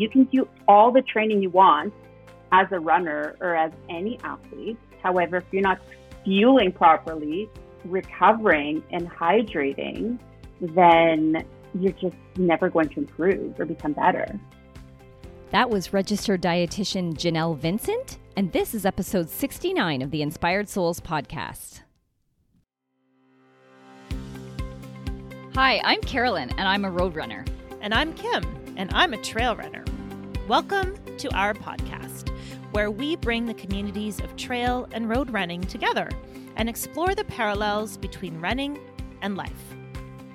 You can do all the training you want as a runner or as any athlete. However, if you're not fueling properly, recovering and hydrating, then you're just never going to improve or become better. That was registered dietitian Janelle Vincent, and this is episode 69 of the Inspired Souls podcast. Hi, I'm Carolyn, and I'm a road runner. And I'm Kim, and I'm a trail runner. Welcome to our podcast, where we bring the communities of trail and road running together and explore the parallels between running and life.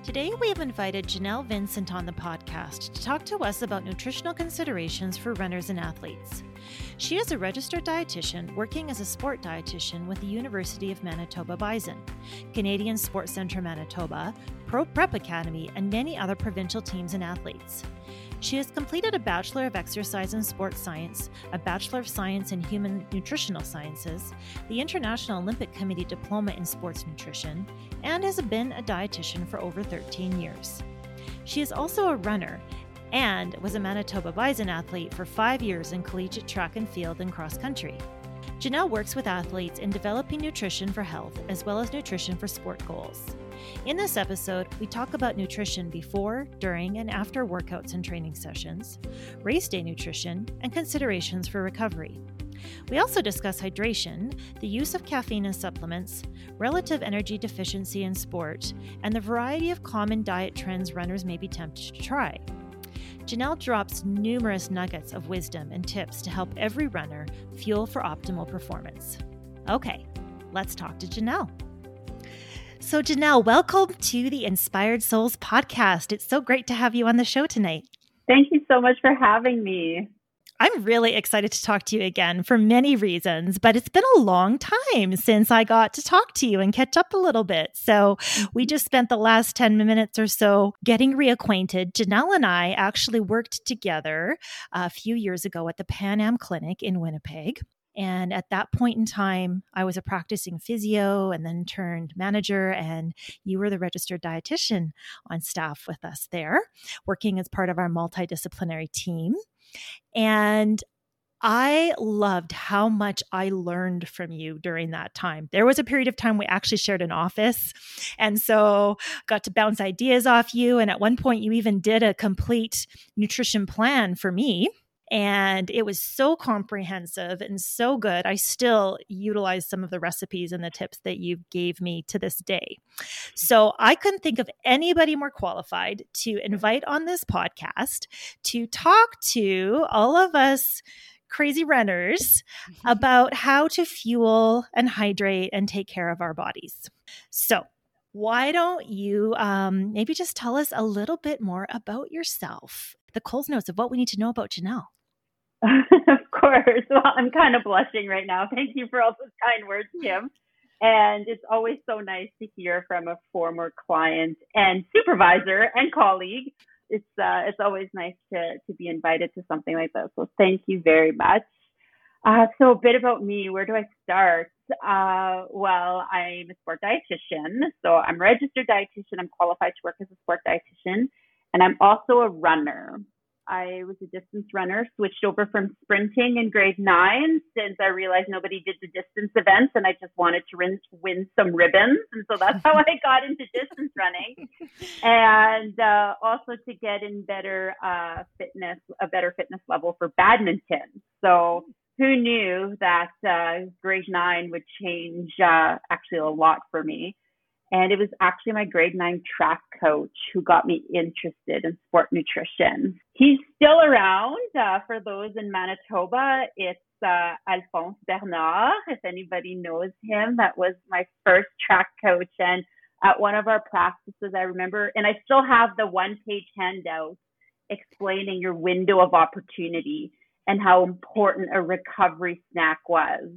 Today, we have invited Janelle Vincent on the podcast to talk to us about nutritional considerations for runners and athletes. She is a registered dietitian working as a sport dietitian with the University of Manitoba Bison, Canadian Sports Centre Manitoba, Pro Prep Academy, and many other provincial teams and athletes. She has completed a Bachelor of Exercise and Sports Science, a Bachelor of Science in Human Nutritional Sciences, the International Olympic Committee Diploma in Sports Nutrition, and has been a dietitian for over 13 years. She is also a runner and was a Manitoba Bison athlete for five years in collegiate track and field and cross country. Janelle works with athletes in developing nutrition for health as well as nutrition for sport goals. In this episode, we talk about nutrition before, during, and after workouts and training sessions, race day nutrition, and considerations for recovery. We also discuss hydration, the use of caffeine and supplements, relative energy deficiency in sport, and the variety of common diet trends runners may be tempted to try. Janelle drops numerous nuggets of wisdom and tips to help every runner fuel for optimal performance. Okay, let's talk to Janelle. So, Janelle, welcome to the Inspired Souls podcast. It's so great to have you on the show tonight. Thank you so much for having me. I'm really excited to talk to you again for many reasons, but it's been a long time since I got to talk to you and catch up a little bit. So we mm-hmm. just spent the last 10 minutes or so getting reacquainted. Janelle and I actually worked together a few years ago at the Pan Am Clinic in Winnipeg. And at that point in time, I was a practicing physio and then turned manager. And you were the registered dietitian on staff with us there, working as part of our multidisciplinary team. And I loved how much I learned from you during that time. There was a period of time we actually shared an office. And so got to bounce ideas off you. And at one point, you even did a complete nutrition plan for me and it was so comprehensive and so good. I still utilize some of the recipes and the tips that you gave me to this day. So I couldn't think of anybody more qualified to invite on this podcast to talk to all of us crazy runners mm-hmm. about how to fuel and hydrate and take care of our bodies. So, why don't you um, maybe just tell us a little bit more about yourself, the Coles Notes of what we need to know about Janelle? of course. Well, I'm kind of blushing right now. Thank you for all those kind words, Kim. And it's always so nice to hear from a former client and supervisor and colleague. It's uh, it's always nice to to be invited to something like this. So thank you very much. Uh, so a bit about me. Where do I start? Uh, well, I'm a sport dietitian. So I'm a registered dietitian. I'm qualified to work as a sport dietitian, and I'm also a runner. I was a distance runner, switched over from sprinting in grade nine since I realized nobody did the distance events and I just wanted to win, win some ribbons. And so that's how I got into distance running. And uh, also to get in better uh, fitness, a better fitness level for badminton. So who knew that uh, grade nine would change uh, actually a lot for me? And it was actually my grade nine track coach who got me interested in sport nutrition. He's still around uh, for those in Manitoba. It's uh, Alphonse Bernard, if anybody knows him. That was my first track coach. And at one of our practices, I remember, and I still have the one page handout explaining your window of opportunity and how important a recovery snack was.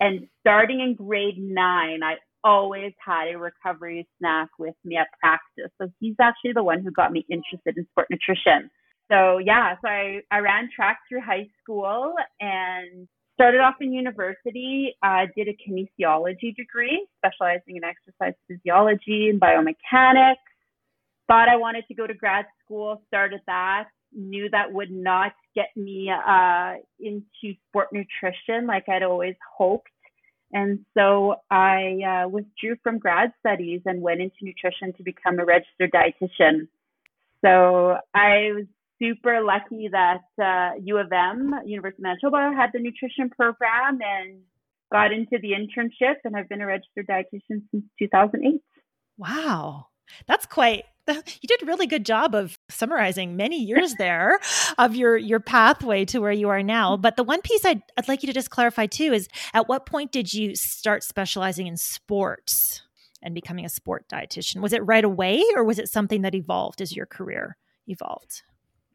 And starting in grade nine, I always had a recovery snack with me at practice. So he's actually the one who got me interested in sport nutrition. So yeah, so I, I ran track through high school and started off in university, uh, did a kinesiology degree, specializing in exercise physiology and biomechanics. Thought I wanted to go to grad school, started that, knew that would not get me uh, into sport nutrition like I'd always hoped. And so I uh, withdrew from grad studies and went into nutrition to become a registered dietitian. So I was super lucky that uh, U of M, University of Manitoba, had the nutrition program and got into the internship. And I've been a registered dietitian since 2008. Wow. That's quite you did a really good job of summarizing many years there of your your pathway to where you are now. But the one piece I'd, I'd like you to just clarify too is at what point did you start specializing in sports and becoming a sport dietitian? Was it right away or was it something that evolved as your career evolved?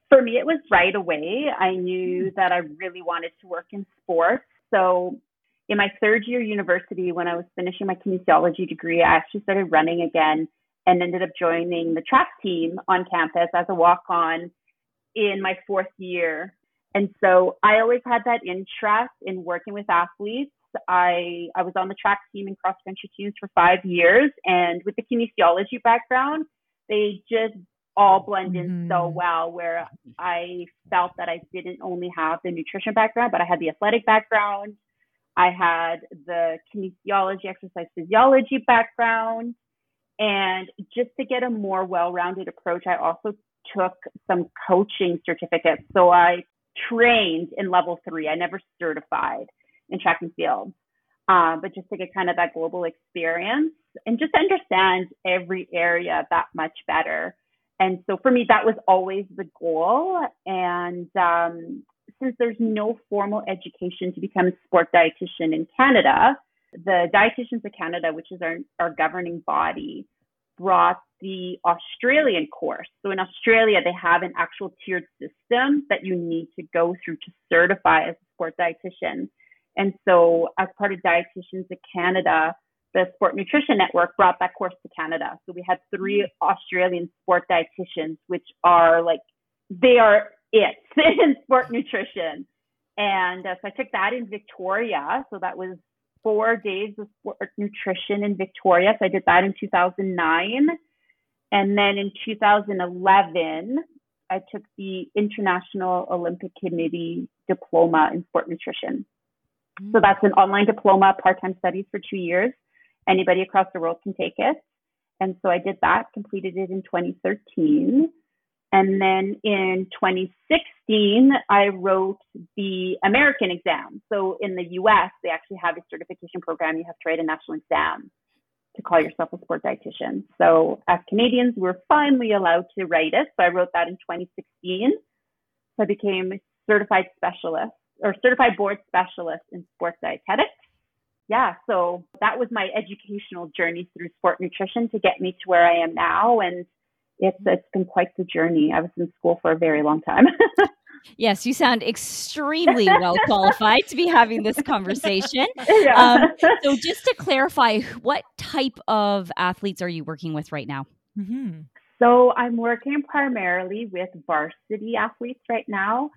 For me it was right away. I knew mm. that i really wanted to work in sports. So in my third year university when i was finishing my kinesiology degree i actually started running again and ended up joining the track team on campus as a walk on in my fourth year. And so I always had that interest in working with athletes. I, I was on the track team and cross country teams for five years. And with the kinesiology background, they just all blend in mm-hmm. so well where I felt that I didn't only have the nutrition background, but I had the athletic background. I had the kinesiology, exercise physiology background. And just to get a more well rounded approach, I also took some coaching certificates. So I trained in level three. I never certified in track and field, uh, but just to get kind of that global experience and just understand every area that much better. And so for me, that was always the goal. And um, since there's no formal education to become a sport dietitian in Canada, the Dietitians of Canada, which is our, our governing body, brought the Australian course. So in Australia, they have an actual tiered system that you need to go through to certify as a sport dietitian. And so, as part of Dietitians of Canada, the Sport Nutrition Network brought that course to Canada. So we had three Australian sport dietitians, which are like, they are it in sport nutrition. And uh, so I took that in Victoria. So that was four days of sport nutrition in Victoria. So I did that in 2009. And then in 2011, I took the International Olympic Committee diploma in sport nutrition. Mm-hmm. So mm. that's an online diploma, part time studies for two years. Anybody across the world can take it. And so I did that, completed it in 2013. And then in 2016, I wrote the American exam. So in the US, they actually have a certification program. You have to write a national exam to call yourself a sport dietitian. So as Canadians, we're finally allowed to write it. So I wrote that in 2016. So I became a certified specialist or certified board specialist in sports dietetics. Yeah, so that was my educational journey through sport nutrition to get me to where I am now. And it's it's been quite the journey. I was in school for a very long time. yes, you sound extremely well qualified to be having this conversation. Yeah. Um, so, just to clarify, what type of athletes are you working with right now? Mm-hmm. So, I'm working primarily with varsity athletes right now,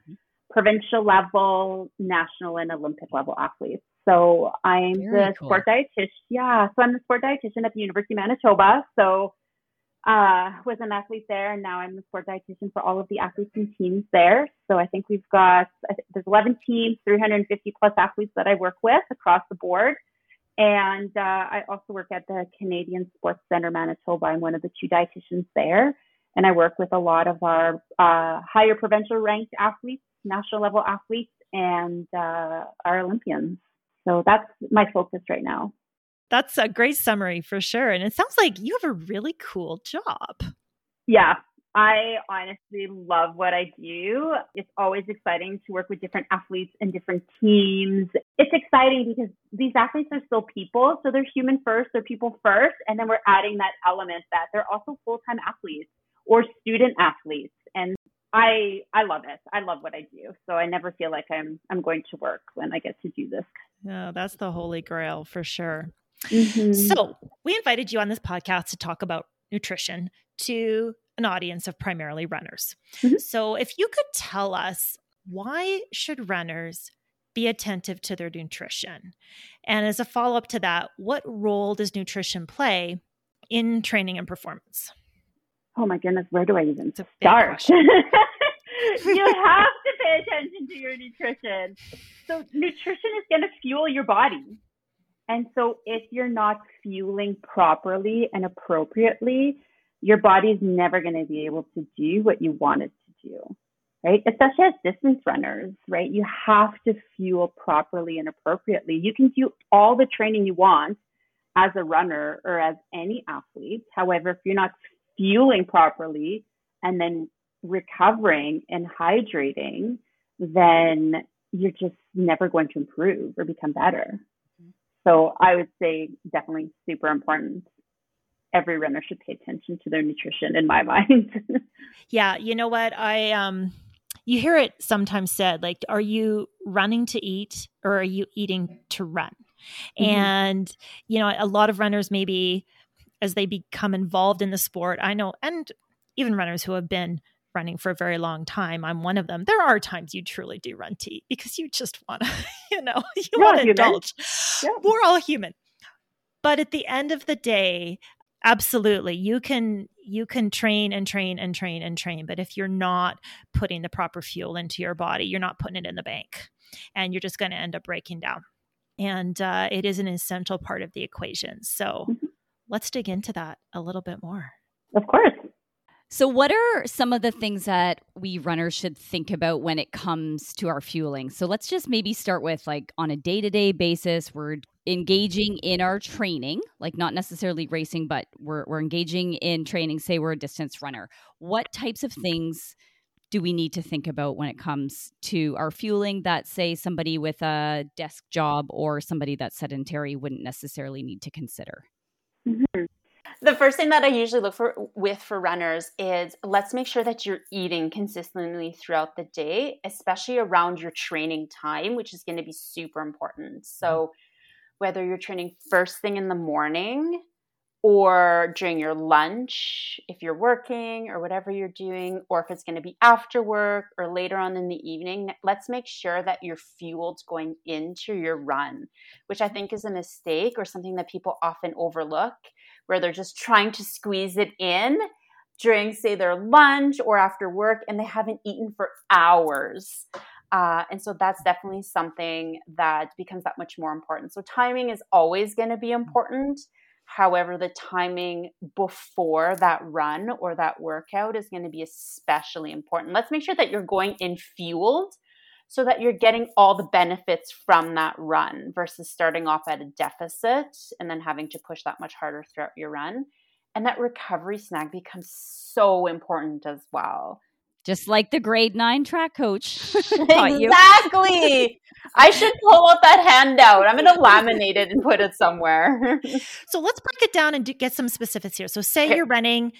provincial level, national, and Olympic level athletes. So, I'm Very the cool. sport dietitian. Yeah, so I'm the sport dietitian at the University of Manitoba. So uh, was an athlete there, and now I'm the sport dietitian for all of the athletes and teams there. So I think we've got there's 11 teams, 350 plus athletes that I work with across the board. And uh, I also work at the Canadian Sports Center Manitoba. I'm one of the two dietitians there, and I work with a lot of our uh, higher provincial ranked athletes, national level athletes, and uh, our Olympians. So that's my focus right now. That's a great summary for sure. And it sounds like you have a really cool job. Yeah, I honestly love what I do. It's always exciting to work with different athletes and different teams. It's exciting because these athletes are still people. So they're human first, they're people first. And then we're adding that element that they're also full time athletes or student athletes. And I I love it. I love what I do. So I never feel like I'm I'm going to work when I get to do this. No, that's the holy grail for sure. Mm-hmm. So, we invited you on this podcast to talk about nutrition to an audience of primarily runners. Mm-hmm. So, if you could tell us why should runners be attentive to their nutrition? And as a follow up to that, what role does nutrition play in training and performance? Oh my goodness, where do I even start? you have to pay attention to your nutrition. So nutrition is going to fuel your body. And so if you're not fueling properly and appropriately, your body's never going to be able to do what you want it to do. Right? Especially as distance runners, right? You have to fuel properly and appropriately. You can do all the training you want as a runner or as any athlete. However, if you're not fueling properly and then recovering and hydrating, then you're just never going to improve or become better. So I would say definitely super important. Every runner should pay attention to their nutrition in my mind. yeah, you know what? I um you hear it sometimes said like are you running to eat or are you eating to run? Mm-hmm. And you know, a lot of runners maybe as they become involved in the sport, I know and even runners who have been running for a very long time. I'm one of them. There are times you truly do run to eat because you just want to, you know, you want to indulge. Yeah. We're all human. But at the end of the day, absolutely you can you can train and train and train and train but if you're not putting the proper fuel into your body you're not putting it in the bank and you're just going to end up breaking down and uh, it is an essential part of the equation so mm-hmm. let's dig into that a little bit more of course so, what are some of the things that we runners should think about when it comes to our fueling? So, let's just maybe start with like on a day to day basis, we're engaging in our training, like not necessarily racing, but we're, we're engaging in training. Say we're a distance runner. What types of things do we need to think about when it comes to our fueling that, say, somebody with a desk job or somebody that's sedentary wouldn't necessarily need to consider? Mm-hmm the first thing that I usually look for with for runners is let's make sure that you're eating consistently throughout the day, especially around your training time, which is going to be super important. So mm-hmm. whether you're training first thing in the morning or during your lunch, if you're working or whatever you're doing, or if it's going to be after work or later on in the evening, let's make sure that you're fueled going into your run, which I think is a mistake or something that people often overlook where they're just trying to squeeze it in during, say, their lunch or after work, and they haven't eaten for hours. Uh, and so that's definitely something that becomes that much more important. So timing is always going to be important. However, the timing before that run or that workout is going to be especially important. Let's make sure that you're going in fueled so that you're getting all the benefits from that run versus starting off at a deficit and then having to push that much harder throughout your run. And that recovery snack becomes so important as well. Just like the grade nine track coach. exactly. I should pull out that handout. I'm going to laminate it and put it somewhere. so let's break it down and do, get some specifics here. So, say okay. you're running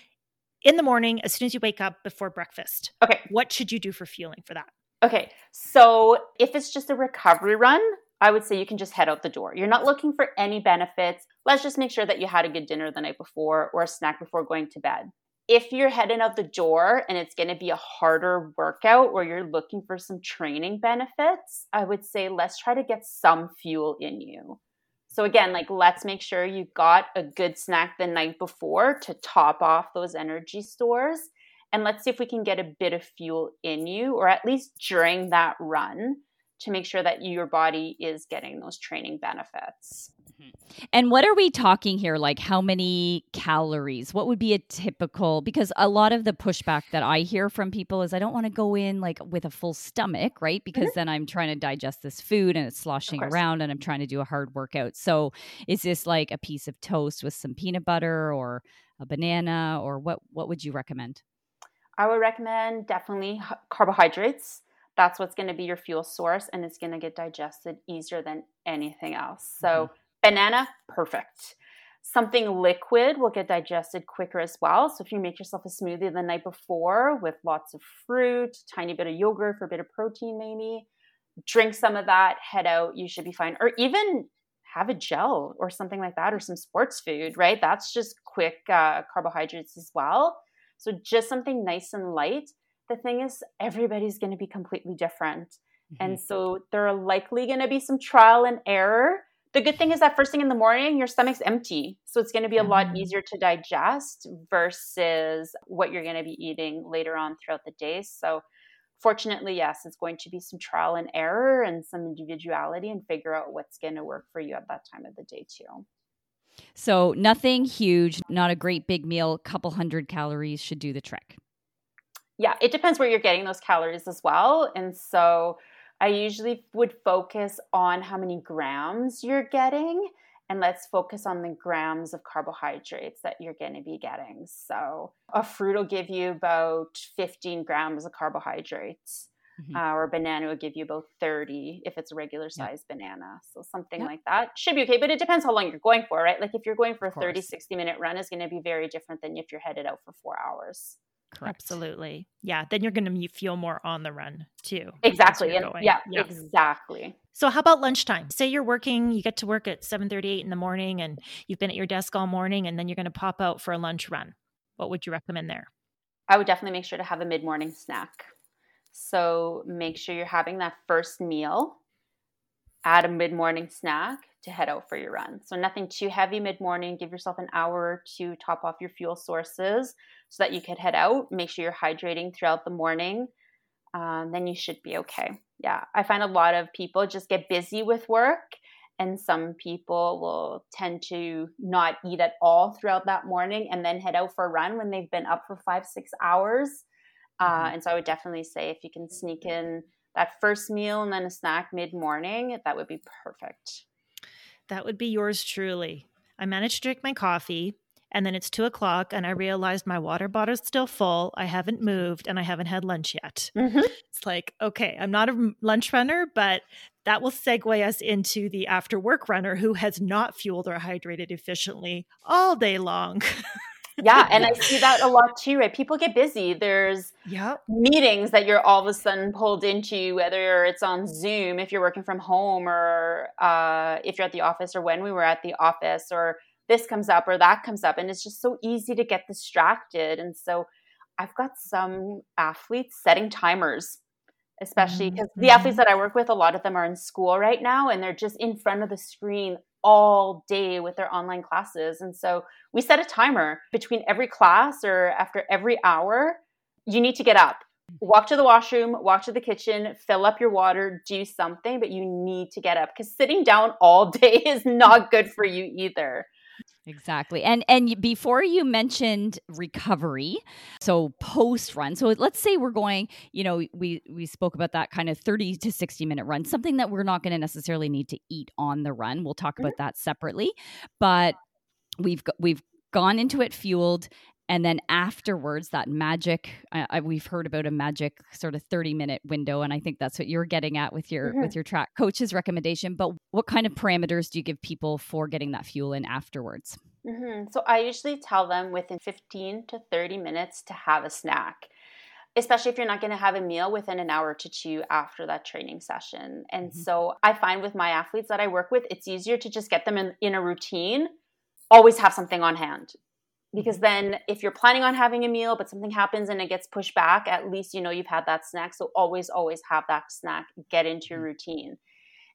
in the morning as soon as you wake up before breakfast. Okay. What should you do for fueling for that? Okay, so if it's just a recovery run, I would say you can just head out the door. You're not looking for any benefits. Let's just make sure that you had a good dinner the night before or a snack before going to bed. If you're heading out the door and it's going to be a harder workout where you're looking for some training benefits, I would say let's try to get some fuel in you. So again, like let's make sure you got a good snack the night before to top off those energy stores and let's see if we can get a bit of fuel in you or at least during that run to make sure that your body is getting those training benefits. Mm-hmm. And what are we talking here? Like, how many calories? What would be a typical? Because a lot of the pushback that I hear from people is I don't want to go in like with a full stomach, right? Because mm-hmm. then I'm trying to digest this food and it's sloshing around and I'm trying to do a hard workout. So, is this like a piece of toast with some peanut butter or a banana or what? What would you recommend? I would recommend definitely carbohydrates. That's what's going to be your fuel source and it's going to get digested easier than anything else. So, mm-hmm. banana, perfect. Something liquid will get digested quicker as well. So, if you make yourself a smoothie the night before with lots of fruit, tiny bit of yogurt for a bit of protein, maybe drink some of that, head out, you should be fine. Or even have a gel or something like that, or some sports food, right? That's just quick uh, carbohydrates as well so just something nice and light. The thing is, everybody's going to be completely different. Mm-hmm. And so there are likely going to be some trial and error. The good thing is that first thing in the morning, your stomach's empty. So it's going to be a mm-hmm. lot easier to digest versus what you're going to be eating later on throughout the day. So fortunately, yes, it's going to be some trial and error and some individuality and figure out what's going to work for you at that time of the day, too. So, nothing huge, not a great big meal, couple hundred calories should do the trick. Yeah, it depends where you're getting those calories as well. And so, I usually would focus on how many grams you're getting and let's focus on the grams of carbohydrates that you're going to be getting. So, a fruit will give you about 15 grams of carbohydrates. Mm-hmm. Uh, or a banana will give you about 30 if it's a regular size banana. So something like that should be okay, but it depends how long you're going for, right? Like if you're going for a 30, 60 minute run is going to be very different than if you're headed out for four hours. Correct. Absolutely. Yeah. Then you're going to feel more on the run too. Exactly. And yeah, yeah, exactly. So how about lunchtime? Say you're working, you get to work at 7:38 in the morning and you've been at your desk all morning and then you're going to pop out for a lunch run. What would you recommend there? I would definitely make sure to have a mid-morning snack. So make sure you're having that first meal. Add a mid-morning snack to head out for your run. So nothing too heavy mid-morning. Give yourself an hour to top off your fuel sources so that you could head out. Make sure you're hydrating throughout the morning. Um, then you should be okay. Yeah, I find a lot of people just get busy with work, and some people will tend to not eat at all throughout that morning and then head out for a run when they've been up for five, six hours. Uh, and so I would definitely say if you can sneak in that first meal and then a snack mid morning, that would be perfect. That would be yours truly. I managed to drink my coffee and then it's two o'clock and I realized my water bottle's still full. I haven't moved and I haven't had lunch yet. Mm-hmm. It's like, okay, I'm not a lunch runner, but that will segue us into the after work runner who has not fueled or hydrated efficiently all day long. yeah, and I see that a lot too, right? People get busy. There's yep. meetings that you're all of a sudden pulled into, whether it's on Zoom if you're working from home or uh, if you're at the office or when we were at the office or this comes up or that comes up and it's just so easy to get distracted and so i've got some athletes setting timers especially because mm-hmm. the athletes that i work with a lot of them are in school right now and they're just in front of the screen all day with their online classes. And so we set a timer between every class or after every hour. You need to get up. Walk to the washroom walk to the kitchen fill up your water do something but you need to get up because sitting down all day is not good for you either Exactly. And and before you mentioned recovery, so post run. So let's say we're going, you know, we we spoke about that kind of 30 to 60 minute run, something that we're not going to necessarily need to eat on the run. We'll talk mm-hmm. about that separately. But we've got, we've gone into it fueled and then afterwards that magic uh, we've heard about a magic sort of 30 minute window and i think that's what you're getting at with your mm-hmm. with your track coach's recommendation but what kind of parameters do you give people for getting that fuel in afterwards mm-hmm. so i usually tell them within 15 to 30 minutes to have a snack especially if you're not going to have a meal within an hour to two after that training session and mm-hmm. so i find with my athletes that i work with it's easier to just get them in, in a routine always have something on hand because then if you're planning on having a meal but something happens and it gets pushed back at least you know you've had that snack so always always have that snack get into your mm-hmm. routine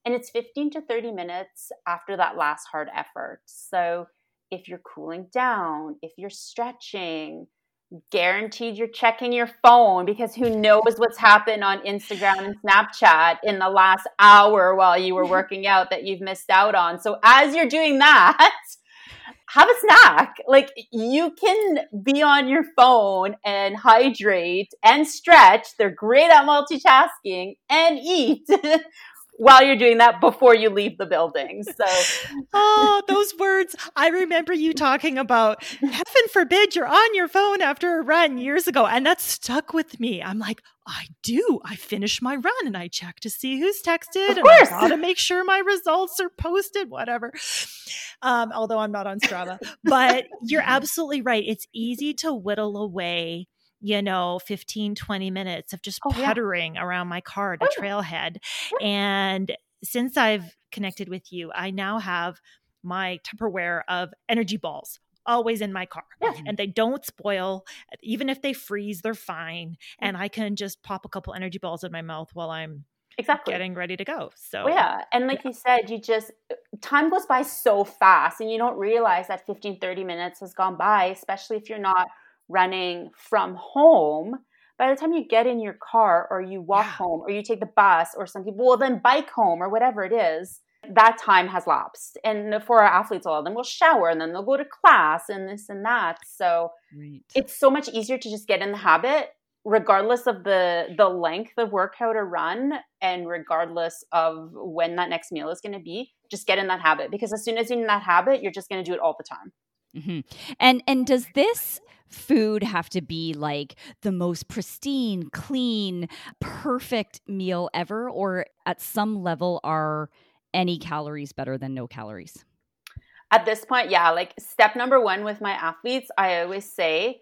and it's 15 to 30 minutes after that last hard effort so if you're cooling down if you're stretching guaranteed you're checking your phone because who knows what's happened on Instagram and Snapchat in the last hour while you were working out that you've missed out on. So as you're doing that, have a snack. Like you can be on your phone and hydrate and stretch. They're great at multitasking and eat while you're doing that before you leave the building. So, oh, those words. I remember you talking about, heaven forbid you're on your phone after a run years ago. And that stuck with me. I'm like, I do. I finish my run and I check to see who's texted and I gotta make sure my results are posted, whatever. Um, although I'm not on Strava. but you're absolutely right. It's easy to whittle away you know 15 20 minutes of just oh, puttering yeah. around my car to oh. trailhead and since i've connected with you i now have my tupperware of energy balls always in my car yeah. and they don't spoil even if they freeze they're fine mm. and i can just pop a couple energy balls in my mouth while i'm exactly getting ready to go oh, so well, yeah and like yeah. you said you just uh, time goes by so fast and you don't realize that 15 30 minutes has gone by especially if you're not running from home by the time you get in your car or you walk yeah. home or you take the bus or some people will then bike home or whatever it is, that time has lapsed. And for our athletes, a lot of them will shower and then they'll go to class and this and that. So right. it's so much easier to just get in the habit regardless of the the length of workout or run and regardless of when that next meal is going to be just get in that habit because as soon as you're in that habit you're just going to do it all the time mm-hmm. and and does this food have to be like the most pristine clean perfect meal ever or at some level are any calories better than no calories at this point yeah like step number one with my athletes i always say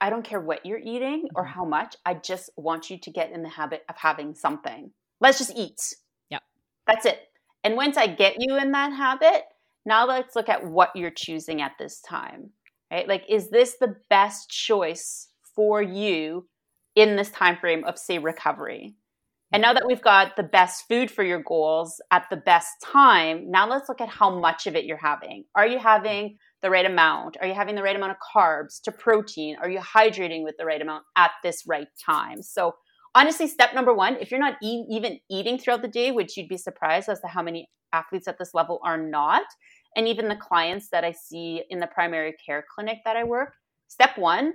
I don't care what you're eating or mm-hmm. how much. I just want you to get in the habit of having something. Let's just eat. Yep. That's it. And once I get you in that habit, now let's look at what you're choosing at this time. Right? Like is this the best choice for you in this time frame of say recovery? And now that we've got the best food for your goals at the best time, now let's look at how much of it you're having. Are you having the right amount? Are you having the right amount of carbs to protein? Are you hydrating with the right amount at this right time? So, honestly, step number one, if you're not e- even eating throughout the day, which you'd be surprised as to how many athletes at this level are not, and even the clients that I see in the primary care clinic that I work, step one,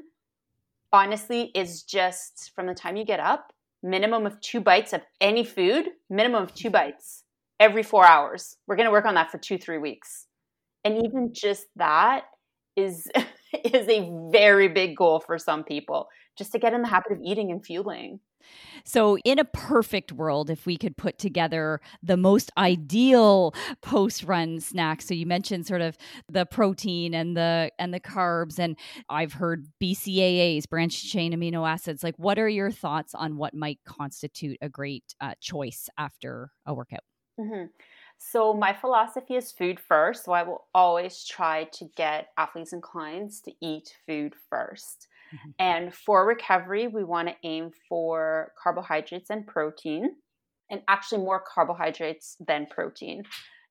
honestly, is just from the time you get up, minimum of two bites of any food, minimum of two bites every four hours. We're going to work on that for two, three weeks and even just that is is a very big goal for some people just to get in the habit of eating and fueling so, in a perfect world, if we could put together the most ideal post-run snack, so you mentioned sort of the protein and the and the carbs, and I've heard BCAAs, branched chain amino acids. Like, what are your thoughts on what might constitute a great uh, choice after a workout? Mm-hmm. So my philosophy is food first. So I will always try to get athletes and clients to eat food 1st mm-hmm. And for recovery, we want to aim for carbohydrates and protein, and actually more carbohydrates than protein.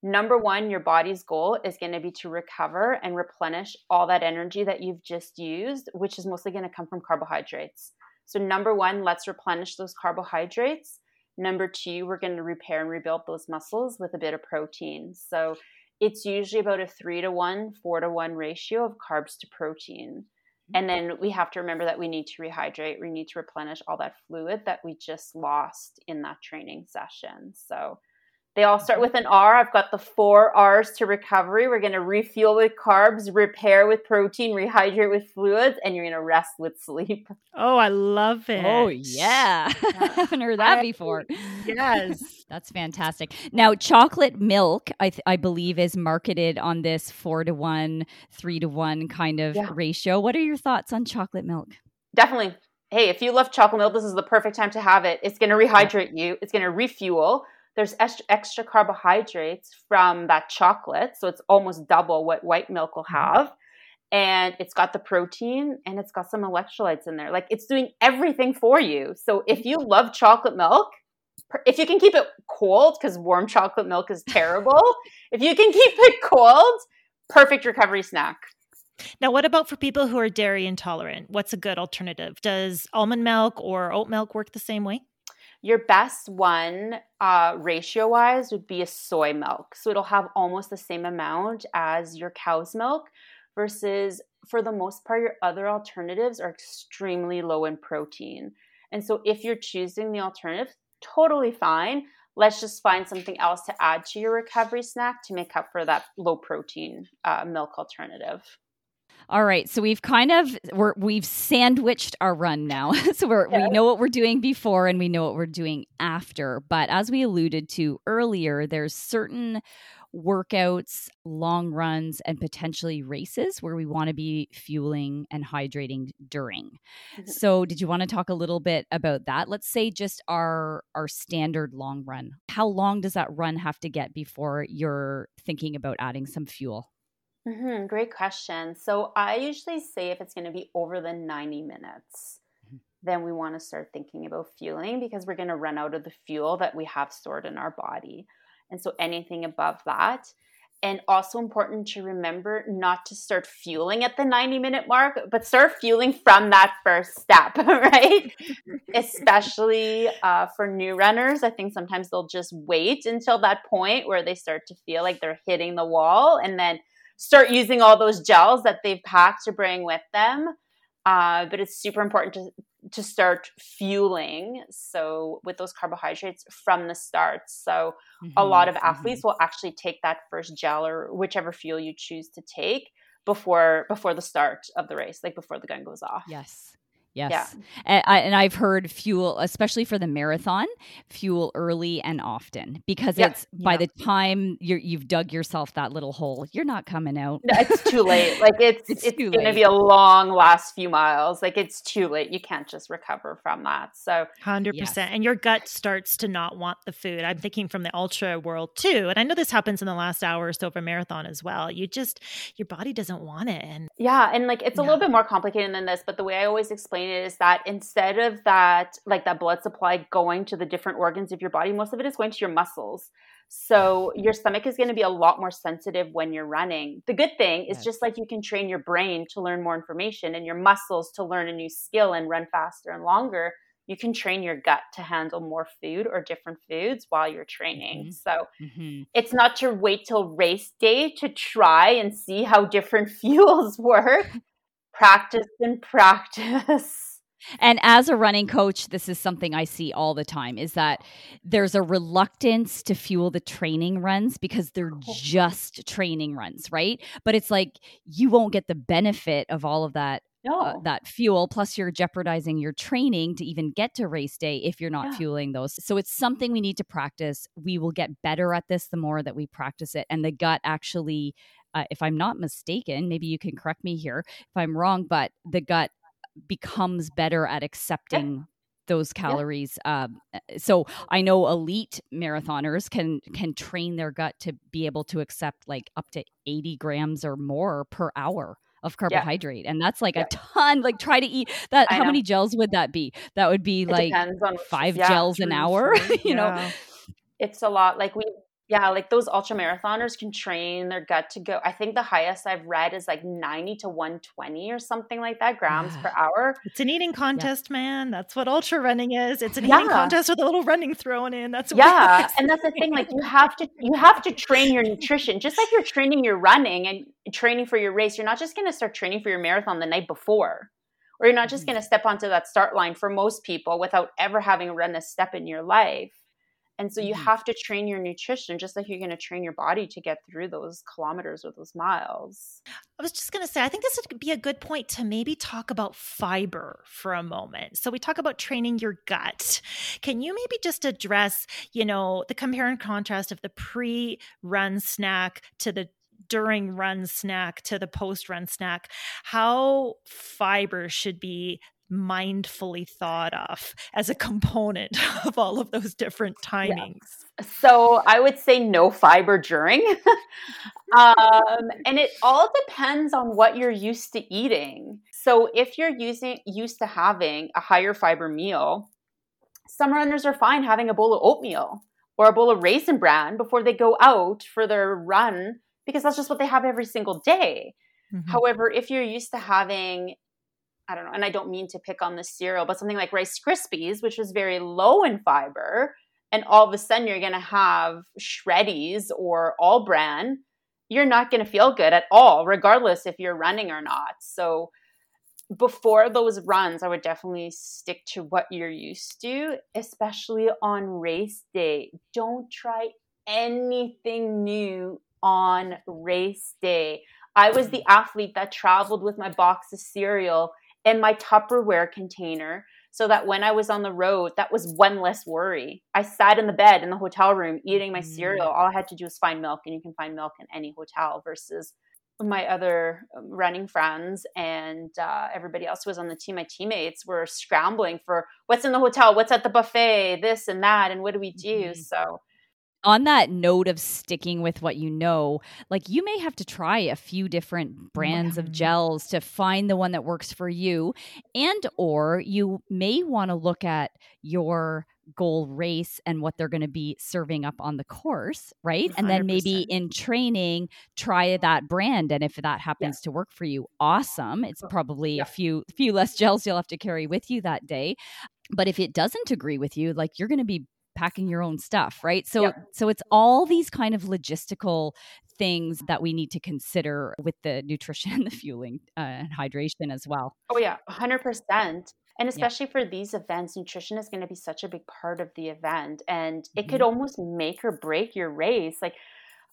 Number one, your body's goal is going to be to recover and replenish all that energy that you've just used, which is mostly going to come from carbohydrates. So, number one, let's replenish those carbohydrates. Number two, we're going to repair and rebuild those muscles with a bit of protein. So it's usually about a three to one, four to one ratio of carbs to protein. Mm-hmm. And then we have to remember that we need to rehydrate, we need to replenish all that fluid that we just lost in that training session. So they all start mm-hmm. with an R. I've got the four R's to recovery. We're going to refuel with carbs, repair with protein, rehydrate with fluids, and you're going to rest with sleep. Oh, I love oh, it. Oh, yeah. I haven't heard that before. Yes. That's fantastic. Now, chocolate milk, I, th- I believe, is marketed on this four to one, three to one kind of yeah. ratio. What are your thoughts on chocolate milk? Definitely. Hey, if you love chocolate milk, this is the perfect time to have it. It's going to rehydrate you, it's going to refuel there's extra carbohydrates from that chocolate. So it's almost double what white milk will mm-hmm. have. And it's got the protein and it's got some electrolytes in there. Like it's doing everything for you. So if you love chocolate milk, if you can keep it cold, because warm chocolate milk is terrible, if you can keep it cold, perfect recovery snack. Now, what about for people who are dairy intolerant? What's a good alternative? Does almond milk or oat milk work the same way? Your best one, uh, ratio wise, would be a soy milk. So it'll have almost the same amount as your cow's milk, versus for the most part, your other alternatives are extremely low in protein. And so if you're choosing the alternative, totally fine. Let's just find something else to add to your recovery snack to make up for that low protein uh, milk alternative. All right, so we've kind of we're we've sandwiched our run now. so we're, we know what we're doing before and we know what we're doing after. But as we alluded to earlier, there's certain workouts, long runs, and potentially races where we want to be fueling and hydrating during. Mm-hmm. So, did you want to talk a little bit about that? Let's say just our our standard long run. How long does that run have to get before you're thinking about adding some fuel? Mm-hmm, great question. So I usually say if it's going to be over the 90 minutes, mm-hmm. then we want to start thinking about fueling because we're going to run out of the fuel that we have stored in our body. And so anything above that. and also important to remember not to start fueling at the 90 minute mark, but start fueling from that first step, right? Especially uh, for new runners. I think sometimes they'll just wait until that point where they start to feel like they're hitting the wall and then start using all those gels that they've packed to bring with them. Uh, but it's super important to to start fueling so with those carbohydrates from the start. So mm-hmm, a lot of athletes mm-hmm. will actually take that first gel or whichever fuel you choose to take before before the start of the race like before the gun goes off. Yes Yes. Yeah. And, I, and I've heard fuel, especially for the marathon, fuel early and often because yeah. it's by yeah. the time you you've dug yourself that little hole, you're not coming out. No, it's too late. Like it's it's, it's going to be a long last few miles. Like it's too late. You can't just recover from that. So 100%. Yes. And your gut starts to not want the food. I'm thinking from the ultra world too. And I know this happens in the last hour or so of a marathon as well. You just your body doesn't want it and Yeah, and like it's a little bit more complicated than this, but the way I always explain is that instead of that, like that blood supply going to the different organs of your body, most of it is going to your muscles. So your stomach is going to be a lot more sensitive when you're running. The good thing is just like you can train your brain to learn more information and your muscles to learn a new skill and run faster and longer, you can train your gut to handle more food or different foods while you're training. Mm-hmm. So mm-hmm. it's not to wait till race day to try and see how different fuels work. Practice and practice. And as a running coach, this is something I see all the time is that there's a reluctance to fuel the training runs because they're just training runs, right? But it's like you won't get the benefit of all of that uh, no. Uh, that fuel plus you're jeopardizing your training to even get to race day if you're not yeah. fueling those so it's something we need to practice we will get better at this the more that we practice it and the gut actually uh, if i'm not mistaken maybe you can correct me here if i'm wrong but the gut becomes better at accepting yeah. those calories yeah. um, eh, so i know elite marathoners can can train their gut to be able to accept like up to 80 grams or more per hour of carbohydrate yeah. and that's like a ton like try to eat that I how know. many gels would that be that would be it like five gels an hour you know it's a lot like we yeah, like those ultra marathoners can train their gut to go. I think the highest I've read is like 90 to 120 or something like that grams yeah. per hour. It's an eating contest, yeah. man. That's what ultra running is. It's an yeah. eating contest with a little running thrown in. That's yeah, and that's the thing. Like you have to you have to train your nutrition just like you're training your running and training for your race. You're not just going to start training for your marathon the night before, or you're not just mm-hmm. going to step onto that start line for most people without ever having run a step in your life and so you mm-hmm. have to train your nutrition just like you're going to train your body to get through those kilometers or those miles. I was just going to say, I think this would be a good point to maybe talk about fiber for a moment. So we talk about training your gut. Can you maybe just address, you know, the compare and contrast of the pre run snack to the during run snack to the post run snack, how fiber should be mindfully thought of as a component of all of those different timings? Yeah. So I would say no fiber during. um, and it all depends on what you're used to eating. So if you're using used to having a higher fiber meal, some runners are fine having a bowl of oatmeal or a bowl of raisin bran before they go out for their run because that's just what they have every single day. Mm-hmm. However, if you're used to having I don't know, and I don't mean to pick on the cereal, but something like Rice Krispies, which is very low in fiber, and all of a sudden you're going to have Shreddies or All Bran, you're not going to feel good at all, regardless if you're running or not. So before those runs, I would definitely stick to what you're used to, especially on race day. Don't try anything new on race day. I was the athlete that traveled with my box of cereal in my Tupperware container so that when I was on the road, that was one less worry. I sat in the bed in the hotel room eating my cereal. Mm. All I had to do was find milk, and you can find milk in any hotel versus my other um, running friends and uh, everybody else who was on the team, my teammates were scrambling for what's in the hotel, what's at the buffet, this and that, and what do we do? Mm-hmm. So on that note of sticking with what you know, like you may have to try a few different brands of gels to find the one that works for you and or you may want to look at your goal race and what they're going to be serving up on the course, right? 100%. And then maybe in training, try that brand. And if that happens yeah. to work for you, awesome. It's probably yeah. a few few less gels you'll have to carry with you that day. But if it doesn't agree with you, like you're going to be packing your own stuff, right? So so it's all these kind of logistical things that we need to consider with the nutrition and the fueling uh, and hydration as well. Oh yeah, 100%. And especially yeah. for these events, nutrition is going to be such a big part of the event and it mm-hmm. could almost make or break your race. Like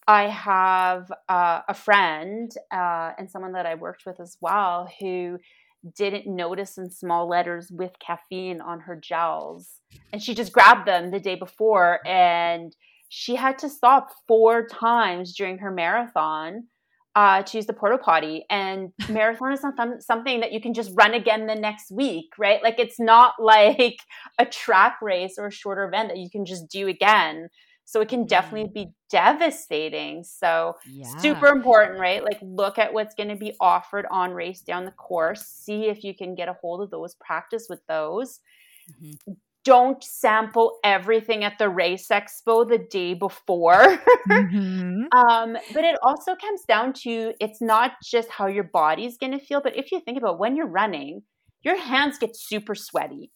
I have uh, a friend uh, and someone that I worked with as well who didn't notice in small letters with caffeine on her gels. And she just grabbed them the day before and she had to stop four times during her marathon uh, to use the porta potty. And marathon is not th- something that you can just run again the next week, right? Like it's not like a track race or a shorter event that you can just do again. So it can definitely be devastating. So yeah. super important, right? Like look at what's going to be offered on race down the course. See if you can get a hold of those. Practice with those. Mm-hmm. Don't sample everything at the race expo the day before. mm-hmm. um, but it also comes down to it's not just how your body's going to feel, but if you think about when you're running, your hands get super sweaty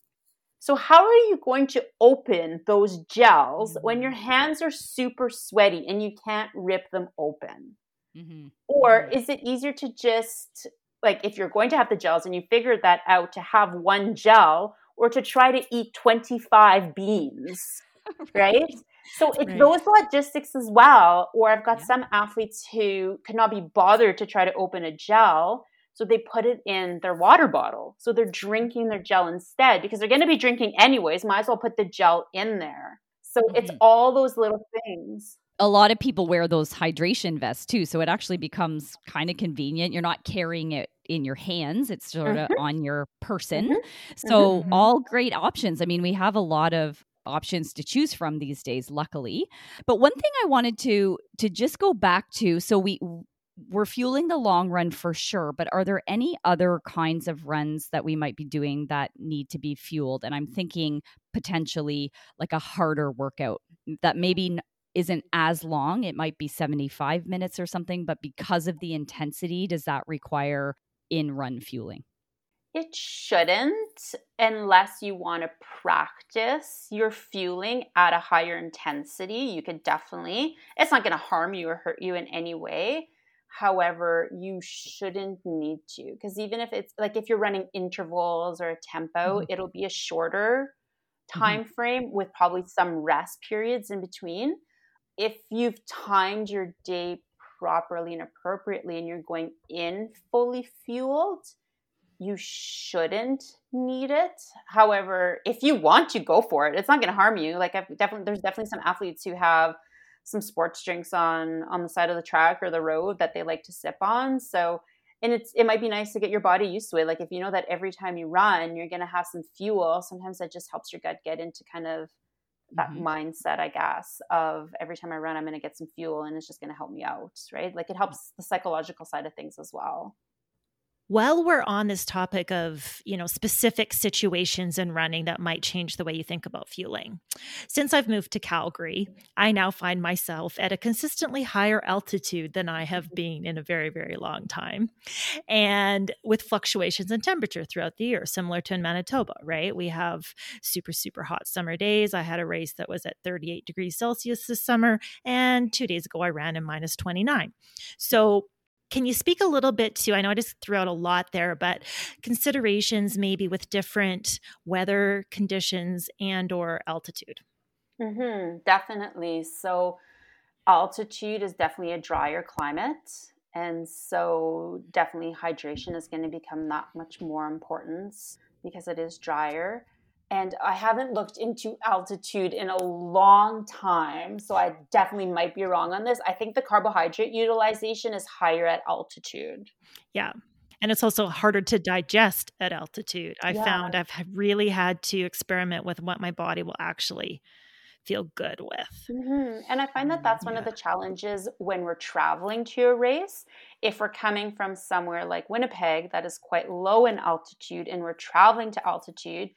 so, how are you going to open those gels when your mm. hands are super sweaty and you can't rip them open? Mm-hmm. Or mm-hmm. is it easier to just, like, if you're going to have the gels and you figured that out, to have one gel or to try to eat 25 beans, right? right? So it's right. those logistics as well. Or I've got yeah. some athletes who could not be bothered to try to open a gel. So they put it in their water bottle. So they're drinking their gel instead because they're going to be drinking anyways. Might as well put the gel in there. So mm-hmm. it's all those little things. A lot of people wear those hydration vests too. So it actually becomes kind of convenient. You're not carrying it in your hands, it's sort of mm-hmm. on your person. Mm-hmm. So, mm-hmm. all great options. I mean, we have a lot of options to choose from these days luckily but one thing i wanted to to just go back to so we we're fueling the long run for sure, but are there any other kinds of runs that we might be doing that need to be fueled? And I'm thinking potentially like a harder workout that maybe isn't as long. It might be 75 minutes or something, but because of the intensity, does that require in run fueling? It shouldn't, unless you want to practice your fueling at a higher intensity. You could definitely, it's not going to harm you or hurt you in any way However, you shouldn't need to because even if it's like if you're running intervals or a tempo, mm-hmm. it'll be a shorter time mm-hmm. frame with probably some rest periods in between. If you've timed your day properly and appropriately and you're going in fully fueled, you shouldn't need it. However, if you want to go for it, it's not going to harm you. Like I've definitely there's definitely some athletes who have some sports drinks on on the side of the track or the road that they like to sip on. So and it's it might be nice to get your body used to it. Like if you know that every time you run, you're gonna have some fuel, sometimes that just helps your gut get into kind of that mm-hmm. mindset, I guess, of every time I run, I'm gonna get some fuel and it's just gonna help me out, right? Like it helps the psychological side of things as well while we're on this topic of you know specific situations in running that might change the way you think about fueling since i've moved to calgary i now find myself at a consistently higher altitude than i have been in a very very long time and with fluctuations in temperature throughout the year similar to in manitoba right? We have super super hot summer days. I had a race that was at 38 degrees celsius this summer and two days ago i ran in minus 29 so can you speak a little bit to? I know I just threw out a lot there, but considerations maybe with different weather conditions and or altitude. Mm-hmm, definitely. So altitude is definitely a drier climate, and so definitely hydration is going to become that much more important because it is drier and I haven't looked into altitude in a long time, so I definitely might be wrong on this. I think the carbohydrate utilization is higher at altitude. Yeah. And it's also harder to digest at altitude. I yeah. found I've really had to experiment with what my body will actually feel good with. Mm-hmm. And I find that that's one yeah. of the challenges when we're traveling to a race. If we're coming from somewhere like Winnipeg that is quite low in altitude and we're traveling to altitude,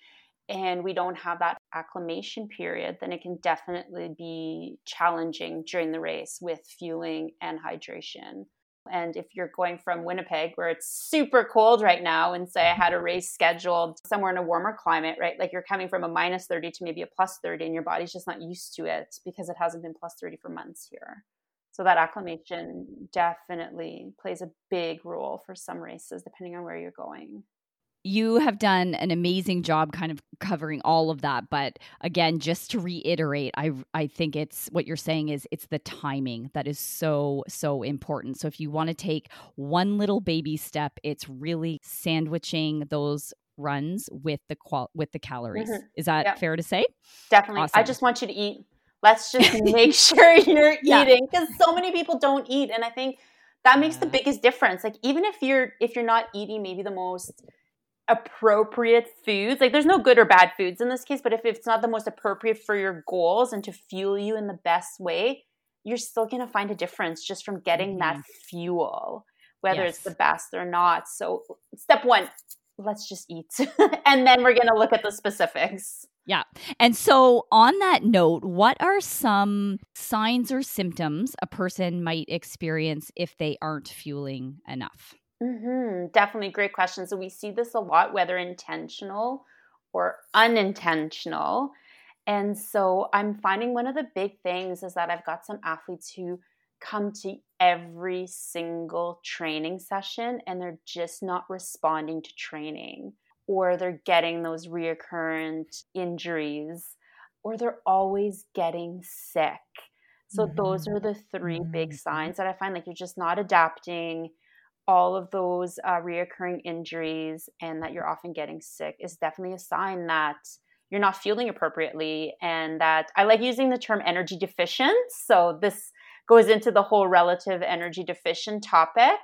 and we don't have that acclimation period, then it can definitely be challenging during the race with fueling and hydration. And if you're going from Winnipeg, where it's super cold right now, and say I had a race scheduled somewhere in a warmer climate, right? Like you're coming from a minus 30 to maybe a plus 30, and your body's just not used to it because it hasn't been plus 30 for months here. So that acclimation definitely plays a big role for some races, depending on where you're going you have done an amazing job kind of covering all of that but again just to reiterate i i think it's what you're saying is it's the timing that is so so important so if you want to take one little baby step it's really sandwiching those runs with the qual with the calories mm-hmm. is that yeah. fair to say definitely awesome. i just want you to eat let's just make sure you're yeah. eating because so many people don't eat and i think that makes the biggest difference like even if you're if you're not eating maybe the most appropriate foods. Like there's no good or bad foods in this case, but if it's not the most appropriate for your goals and to fuel you in the best way, you're still going to find a difference just from getting mm-hmm. that fuel, whether yes. it's the best or not. So, step 1, let's just eat. and then we're going to look at the specifics. Yeah. And so, on that note, what are some signs or symptoms a person might experience if they aren't fueling enough? Mm-hmm. Definitely great question. So we see this a lot, whether intentional or unintentional. And so I'm finding one of the big things is that I've got some athletes who come to every single training session and they're just not responding to training, or they're getting those reoccurrent injuries, or they're always getting sick. So mm-hmm. those are the 3 mm-hmm. big signs that I find like you're just not adapting all of those uh, reoccurring injuries and that you're often getting sick is definitely a sign that you're not fueling appropriately and that I like using the term energy deficient. So this goes into the whole relative energy deficient topic.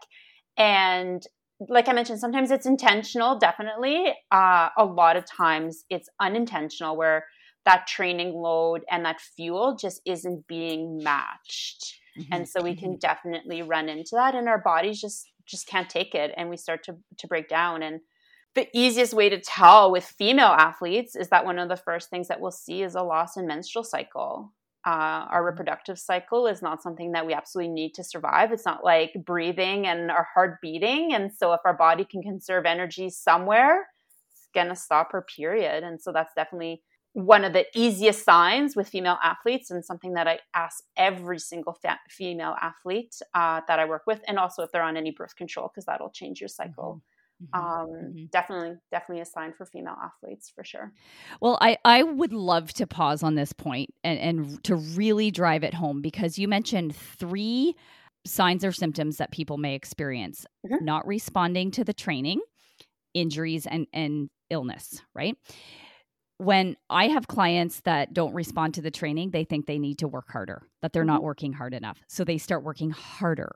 And like I mentioned, sometimes it's intentional, definitely. Uh, a lot of times it's unintentional where that training load and that fuel just isn't being matched. Mm-hmm. And so we can mm-hmm. definitely run into that, and our bodies just just can't take it and we start to to break down and the easiest way to tell with female athletes is that one of the first things that we'll see is a loss in menstrual cycle uh, our mm-hmm. reproductive cycle is not something that we absolutely need to survive. It's not like breathing and our heart beating. And so, if our body can conserve energy somewhere, it's going to stop her period. And so, that's definitely one of the easiest signs with female athletes and something that I ask every single fa- female athlete uh, that I work with, and also if they're on any birth control, because that'll change your cycle. Mm-hmm. mm-hmm. Um, mm-hmm. Definitely, definitely a sign for female athletes for sure. Well, I, I would love to pause on this point and, and to really drive it home because you mentioned three signs or symptoms that people may experience mm-hmm. not responding to the training, injuries, and, and illness, right? When I have clients that don't respond to the training, they think they need to work harder, that they're mm-hmm. not working hard enough. So they start working harder.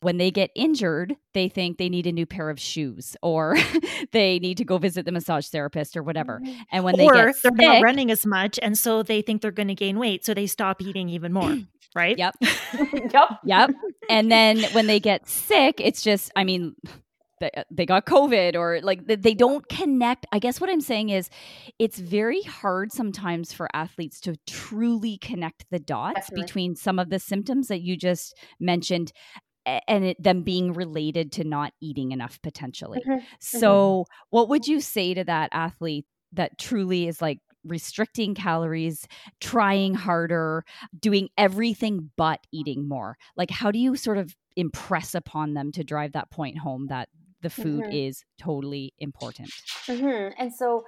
When they get injured, they think they need a new pair of shoes or they need to go visit the massage therapist or whatever. Mm-hmm. And when they or get they're sick, not running as much and so they think they're going to gain weight, so they stop eating even more, right? Yep. yep. Yep. And then when they get sick, it's just I mean, uh, they got COVID or like they don't connect. I guess what I'm saying is it's very hard sometimes for athletes to truly connect the dots Definitely. between some of the symptoms that you just mentioned and it, them being related to not eating enough potentially. Mm-hmm. So, mm-hmm. what would you say to that athlete that truly is like restricting calories, trying harder, doing everything but eating more? Like, how do you sort of impress upon them to drive that point home that the food mm-hmm. is totally important. Mm-hmm. And so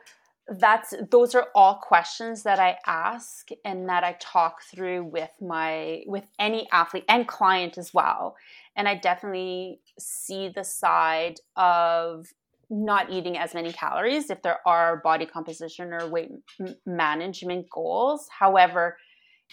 that's those are all questions that I ask and that I talk through with my with any athlete and client as well. And I definitely see the side of not eating as many calories if there are body composition or weight management goals. However,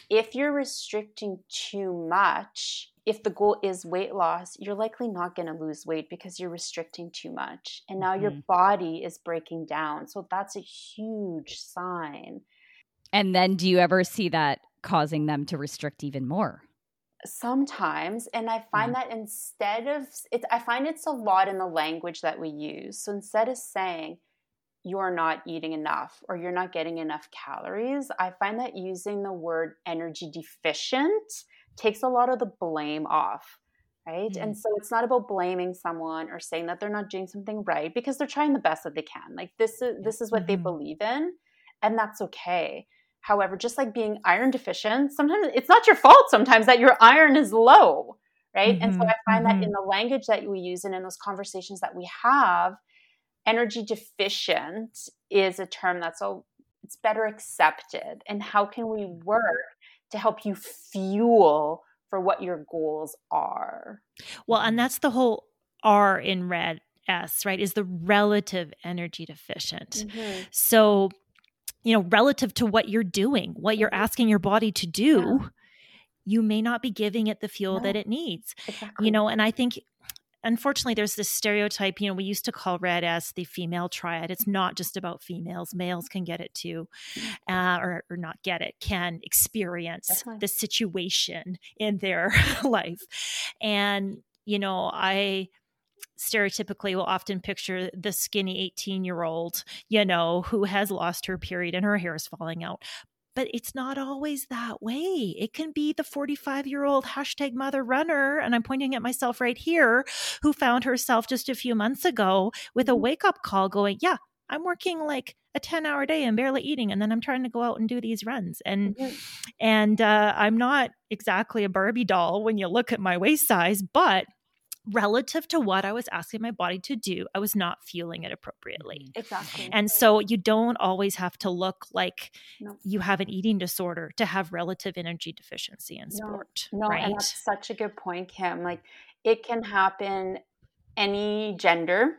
if you're restricting too much, if the goal is weight loss, you're likely not going to lose weight because you're restricting too much. And now mm-hmm. your body is breaking down. So that's a huge sign. And then do you ever see that causing them to restrict even more? Sometimes. And I find yeah. that instead of it, I find it's a lot in the language that we use. So instead of saying, you're not eating enough or you're not getting enough calories, I find that using the word energy deficient takes a lot of the blame off. Right. Mm. And so it's not about blaming someone or saying that they're not doing something right because they're trying the best that they can. Like this is this is what mm-hmm. they believe in, and that's okay. However, just like being iron deficient, sometimes it's not your fault sometimes that your iron is low, right? Mm-hmm. And so mm-hmm. I find mm-hmm. that in the language that we use and in those conversations that we have, energy deficient is a term that's a it's better accepted. And how can we work to help you fuel for what your goals are? Well, and that's the whole R in red S, right? Is the relative energy deficient. Mm-hmm. So you know, relative to what you're doing, what you're mm-hmm. asking your body to do, yeah. you may not be giving it the fuel that it needs. Exactly. You know, and I think unfortunately there's this stereotype you know we used to call RED-S the female triad it's not just about females males can get it too uh, or, or not get it can experience Definitely. the situation in their life and you know i stereotypically will often picture the skinny 18 year old, you know, who has lost her period and her hair is falling out. But it's not always that way. It can be the 45 year old hashtag mother runner, and I'm pointing at myself right here, who found herself just a few months ago with a mm-hmm. wake up call going, Yeah, I'm working like a 10 hour day and barely eating and then i'm trying to go out and do these runs and mm-hmm. and uh, i'm not exactly a barbie doll when you look at my waist size but relative to what I was asking my body to do, I was not fueling it appropriately. Mm-hmm. Exactly. And so you don't always have to look like no. you have an eating disorder to have relative energy deficiency in sport. No, right? and that's such a good point, Kim. Like it can happen any gender,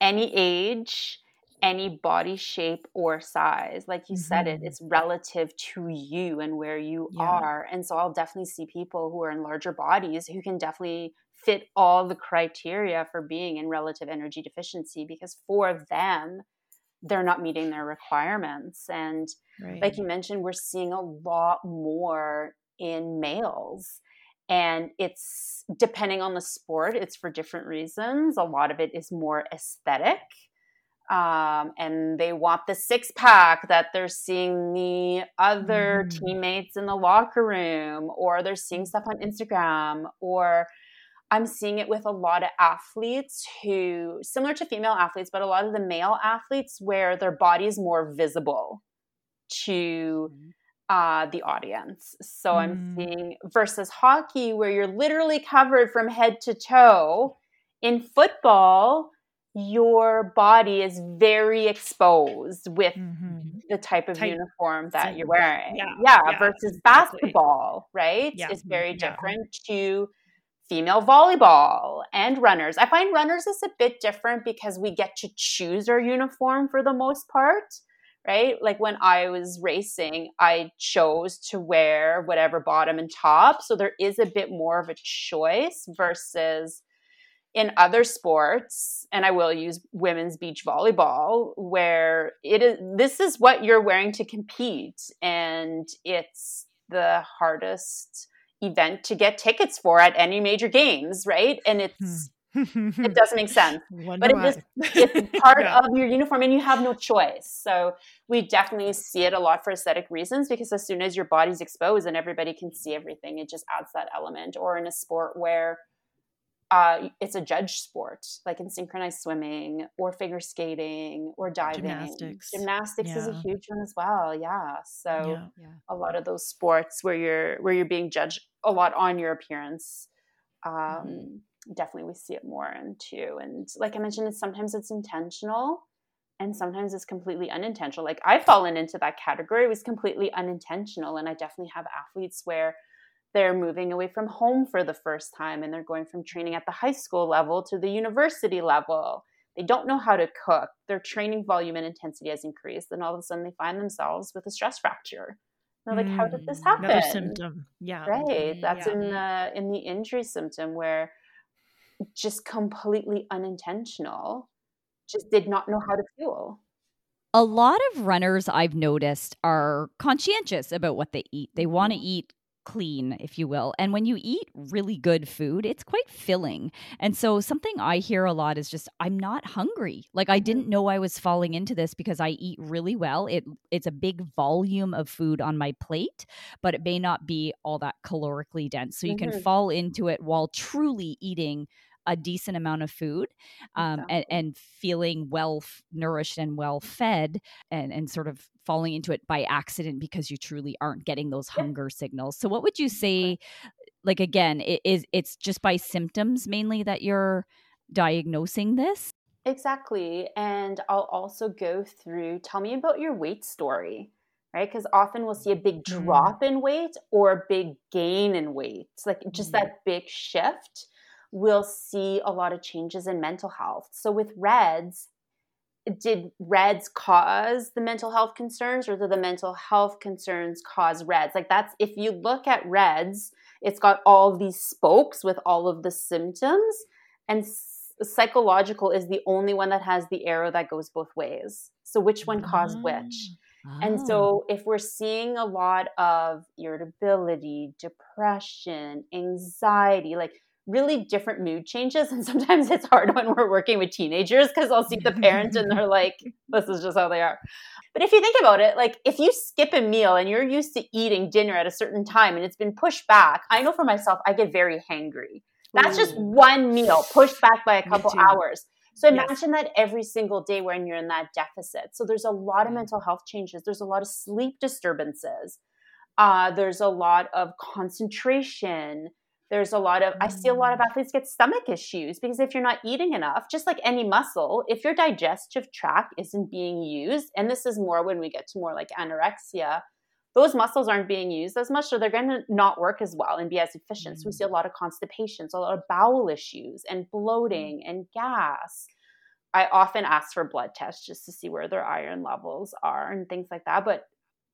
any age, any body shape or size. Like you mm-hmm. said it, mm-hmm. it's relative to you and where you yeah. are. And so I'll definitely see people who are in larger bodies who can definitely fit all the criteria for being in relative energy deficiency because for them they're not meeting their requirements and right. like you mentioned we're seeing a lot more in males and it's depending on the sport it's for different reasons a lot of it is more aesthetic um, and they want the six pack that they're seeing the other mm. teammates in the locker room or they're seeing stuff on instagram or I'm seeing it with a lot of athletes who, similar to female athletes, but a lot of the male athletes where their body is more visible to mm-hmm. uh, the audience. So mm. I'm seeing versus hockey where you're literally covered from head to toe. In football, your body is very exposed with mm-hmm. the type of type uniform that you're wearing. Yeah, yeah, yeah versus exactly. basketball, right? Yeah. Is very different to female volleyball and runners. I find runners is a bit different because we get to choose our uniform for the most part, right? Like when I was racing, I chose to wear whatever bottom and top. So there is a bit more of a choice versus in other sports and i will use women's beach volleyball where it is this is what you're wearing to compete and it's the hardest event to get tickets for at any major games, right? And it's hmm. it doesn't make sense, but it just it's part yeah. of your uniform, and you have no choice. So we definitely see it a lot for aesthetic reasons because as soon as your body's exposed and everybody can see everything, it just adds that element. Or in a sport where uh, it's a judge sport, like in synchronized swimming or figure skating or diving. Gymnastics. Gymnastics yeah. is a huge one as well. Yeah. So yeah. Yeah. a lot of those sports where you're where you're being judged a lot on your appearance. Um, mm-hmm. Definitely, we see it more into, and like I mentioned, it's sometimes it's intentional, and sometimes it's completely unintentional. Like I've fallen into that category; it was completely unintentional, and I definitely have athletes where they're moving away from home for the first time and they're going from training at the high school level to the university level. They don't know how to cook. Their training volume and intensity has increased. And all of a sudden they find themselves with a stress fracture. they're like, how did this happen? Mm, another symptom. Yeah. Right. That's yeah. in the in the injury symptom where just completely unintentional, just did not know how to fuel. A lot of runners I've noticed are conscientious about what they eat. They want to mm-hmm. eat clean, if you will. And when you eat really good food, it's quite filling. And so something I hear a lot is just I'm not hungry. Like I didn't know I was falling into this because I eat really well. It it's a big volume of food on my plate, but it may not be all that calorically dense. So you mm-hmm. can fall into it while truly eating a decent amount of food um, exactly. and, and, feeling well f- nourished and well fed and, and sort of falling into it by accident because you truly aren't getting those hunger signals. So what would you say like again, it is it's just by symptoms mainly that you're diagnosing this? Exactly. And I'll also go through tell me about your weight story right? Because often we'll see a big mm-hmm. drop in weight or a big gain in weight, it's like just mm-hmm. that big shift we'll see a lot of changes in mental health. So with RED-S, did RED-S cause the mental health concerns or did the mental health concerns cause RED-S? Like that's if you look at RED-S, it's got all these spokes with all of the symptoms and psychological is the only one that has the arrow that goes both ways. So which one caused which? Oh. And so if we're seeing a lot of irritability, depression, anxiety, like really different mood changes. And sometimes it's hard when we're working with teenagers because I'll see the parents and they're like, this is just how they are. But if you think about it, like if you skip a meal and you're used to eating dinner at a certain time and it's been pushed back, I know for myself, I get very hangry. That's Ooh. just one meal pushed back by a couple hours. So imagine yes. that every single day when you're in that deficit. So there's a lot of mental health changes. There's a lot of sleep disturbances. Uh, there's a lot of concentration there's a lot of, I see a lot of mm. athletes get stomach issues because if you're not eating enough, just like any muscle, if your digestive tract isn't being used, and this is more when we get to more like anorexia, those muscles aren't being used as much, so they're going to not work as well and be as efficient. So we see a mm. lot of constipation, so a lot of bowel issues and bloating mm. and gas. I often ask for blood tests just to see where their iron levels are and things like that. But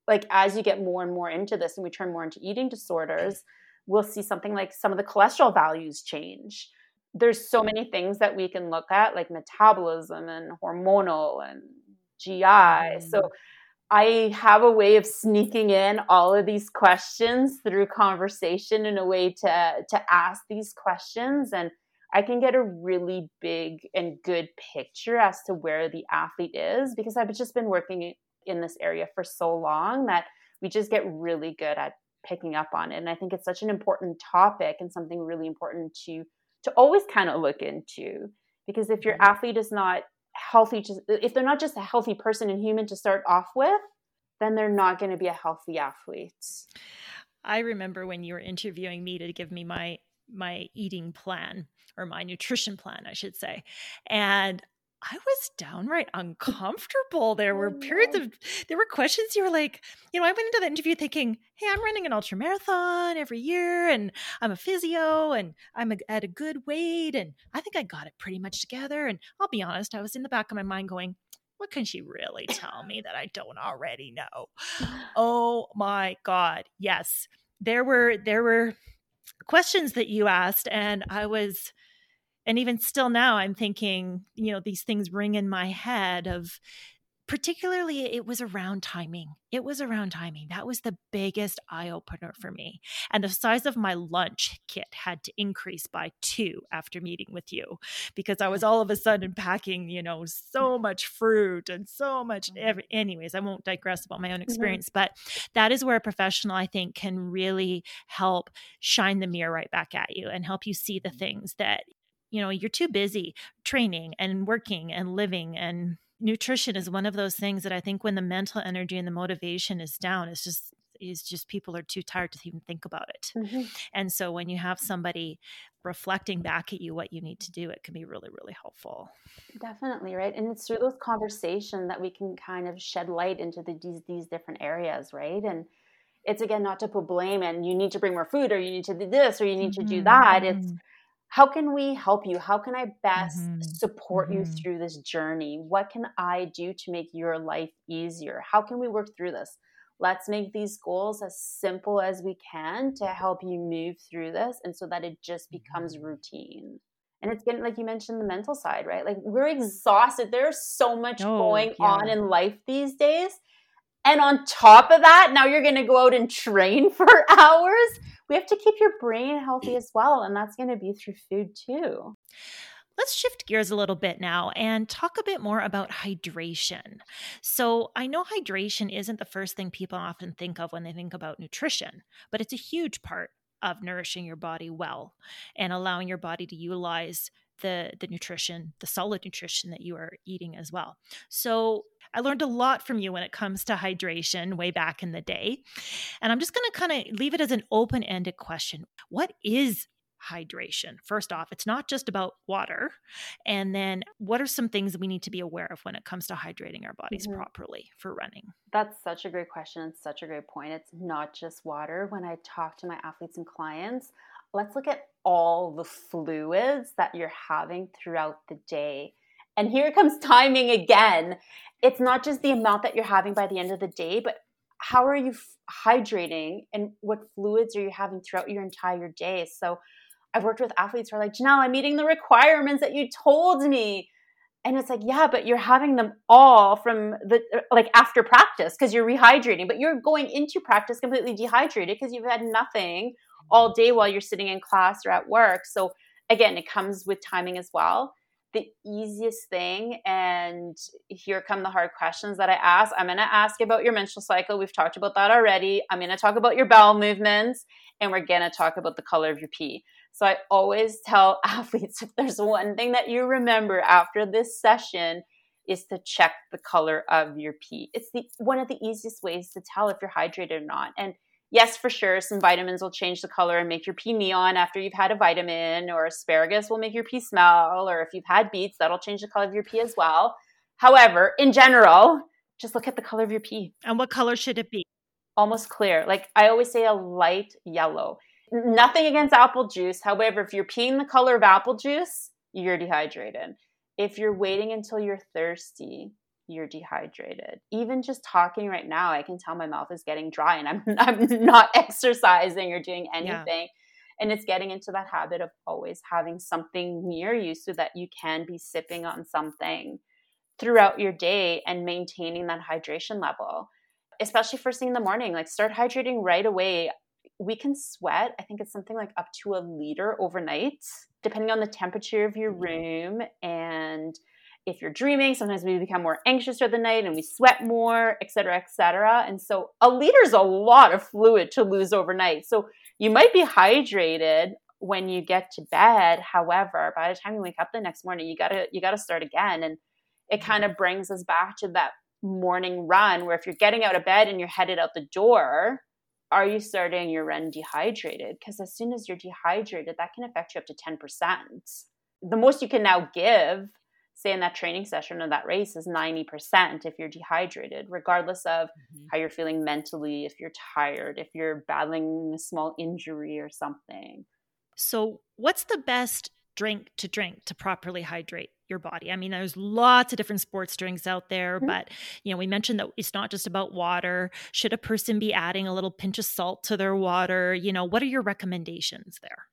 like as you get more and more into this and we turn more into eating disorders, we'll see something like some of the cholesterol values change. There's so many things that we can look at, like metabolism and hormonal and GI. Mm. So I have a way of sneaking in all of these questions through conversation in a way to to ask these questions and I can get a really big and good picture as to where the athlete is because I've just been working in this area for so long that we just get really good at picking up on it and i think it's such an important topic and something really important to to always kind of look into because if your mm-hmm. athlete is not healthy just if they're not just a healthy person and human to start off with then they're not going to be a healthy athlete i remember when you were interviewing me to give me my my eating plan or my nutrition plan i should say and I was downright uncomfortable. There were periods oh. of, there were questions you were like, you know, I went into the interview thinking, hey, I'm running an ultra marathon every year and I'm a physio and I'm a, at a good weight and I think I got it pretty much together. And I'll be honest, I was in the back of my mind going, what can she really tell me that I don't already know? Oh my God. Yes. There were, there were questions that you asked and I was, and even still now i'm thinking you know these things ring in my head of particularly it was around timing it was around timing that was the biggest eye opener for me and the size of my lunch kit had to increase by two after meeting with you because i was all of a sudden packing you know so much fruit and so much mm-hmm. every, anyways i won't digress about my own mm-hmm. experience but that is where a professional i think can really help shine the mirror right back at you and help you see the mm-hmm. things that you know you're too busy training and working and living and nutrition is one of those things that i think when the mental energy and the motivation is down it's just is just people are too tired to even think about it. Mm-hmm. and so when you have somebody reflecting back at you what you need to do it can be really really helpful. Definitely right? And it's through those conversations that we can kind of shed light into the, these these different areas right? And it's again not to put blame and you need to bring more food or you need to do this or you need to do that. It's mm-hmm how can we help you? How can I best mm-hmm. support mm-hmm. you through this journey? What can I do to make your life easier? How can we work through this? Let's make these goals as simple as we can to help you move through this and so that it just becomes mm-hmm. routine. And it's getting, like you mentioned, the mental side, right? Like we're exhausted. There's so much oh, going yeah. on in life these days. And on top of that, now you're going to go out and train for hours. We have to keep your brain healthy as well. And that's going to be through food too. Let's shift gears a little bit now and talk a bit more about hydration. So, I know hydration isn't the first thing people often think of when they think about nutrition, but it's a huge part of nourishing your body well and allowing your body to utilize the the nutrition, the solid nutrition that you are eating as well. So, I learned a lot from you when it comes to hydration way back in the day. And I'm just going to kind of leave it as an open-ended question. What is hydration. First off, it's not just about water. And then, what are some things we need to be aware of when it comes to hydrating our bodies mm-hmm. properly for running? That's such a great question. It's such a great point. It's not just water. When I talk to my athletes and clients, let's look at all the fluids that you're having throughout the day. And here comes timing again. It's not just the amount that you're having by the end of the day, but how are you f- hydrating and what fluids are you having throughout your entire day? So, I've worked with athletes who are like, Janelle, I'm meeting the requirements that you told me. And it's like, yeah, but you're having them all from the like after practice because you're rehydrating, but you're going into practice completely dehydrated because you've had nothing all day while you're sitting in class or at work. So again, it comes with timing as well. The easiest thing, and here come the hard questions that I ask. I'm going to ask about your menstrual cycle. We've talked about that already. I'm going to talk about your bowel movements, and we're going to talk about the color of your pee. So I always tell athletes if there's one thing that you remember after this session is to check the color of your pee. It's the one of the easiest ways to tell if you're hydrated or not. And yes, for sure, some vitamins will change the color and make your pee neon after you've had a vitamin, or asparagus will make your pee smell, or if you've had beets, that'll change the color of your pee as well. However, in general, just look at the color of your pee. And what color should it be? Almost clear. Like I always say, a light yellow. Nothing against apple juice. However, if you're peeing the color of apple juice, you're dehydrated. If you're waiting until you're thirsty, you're dehydrated. Even just talking right now, I can tell my mouth is getting dry and I'm, I'm not exercising or doing anything. Yeah. And it's getting into that habit of always having something near you so that you can be sipping on something throughout your day and maintaining that hydration level especially first thing in the morning like start hydrating right away we can sweat. I think it's something like up to a liter overnight, depending on the temperature of your mm-hmm. room. And if you're dreaming, sometimes we become more anxious throughout the night and we sweat more, et cetera, et cetera. And so a liter is a lot of fluid to lose overnight. So you might be hydrated when you get to bed. However, by the time you wake up the next morning, you gotta you gotta start again. And it kind of brings us back to that morning run where if you're getting out of bed and you're headed out the door, are you starting your run dehydrated? Because as soon as you're dehydrated, that can affect you up to 10%. The most you can now give, say in that training session or that race, is 90% if you're dehydrated, regardless of mm-hmm. how you're feeling mentally, if you're tired, if you're battling a small injury or something. So, what's the best drink to drink to properly hydrate your body. I mean, there's lots of different sports drinks out there, mm-hmm. but you know, we mentioned that it's not just about water. Should a person be adding a little pinch of salt to their water? You know, what are your recommendations there?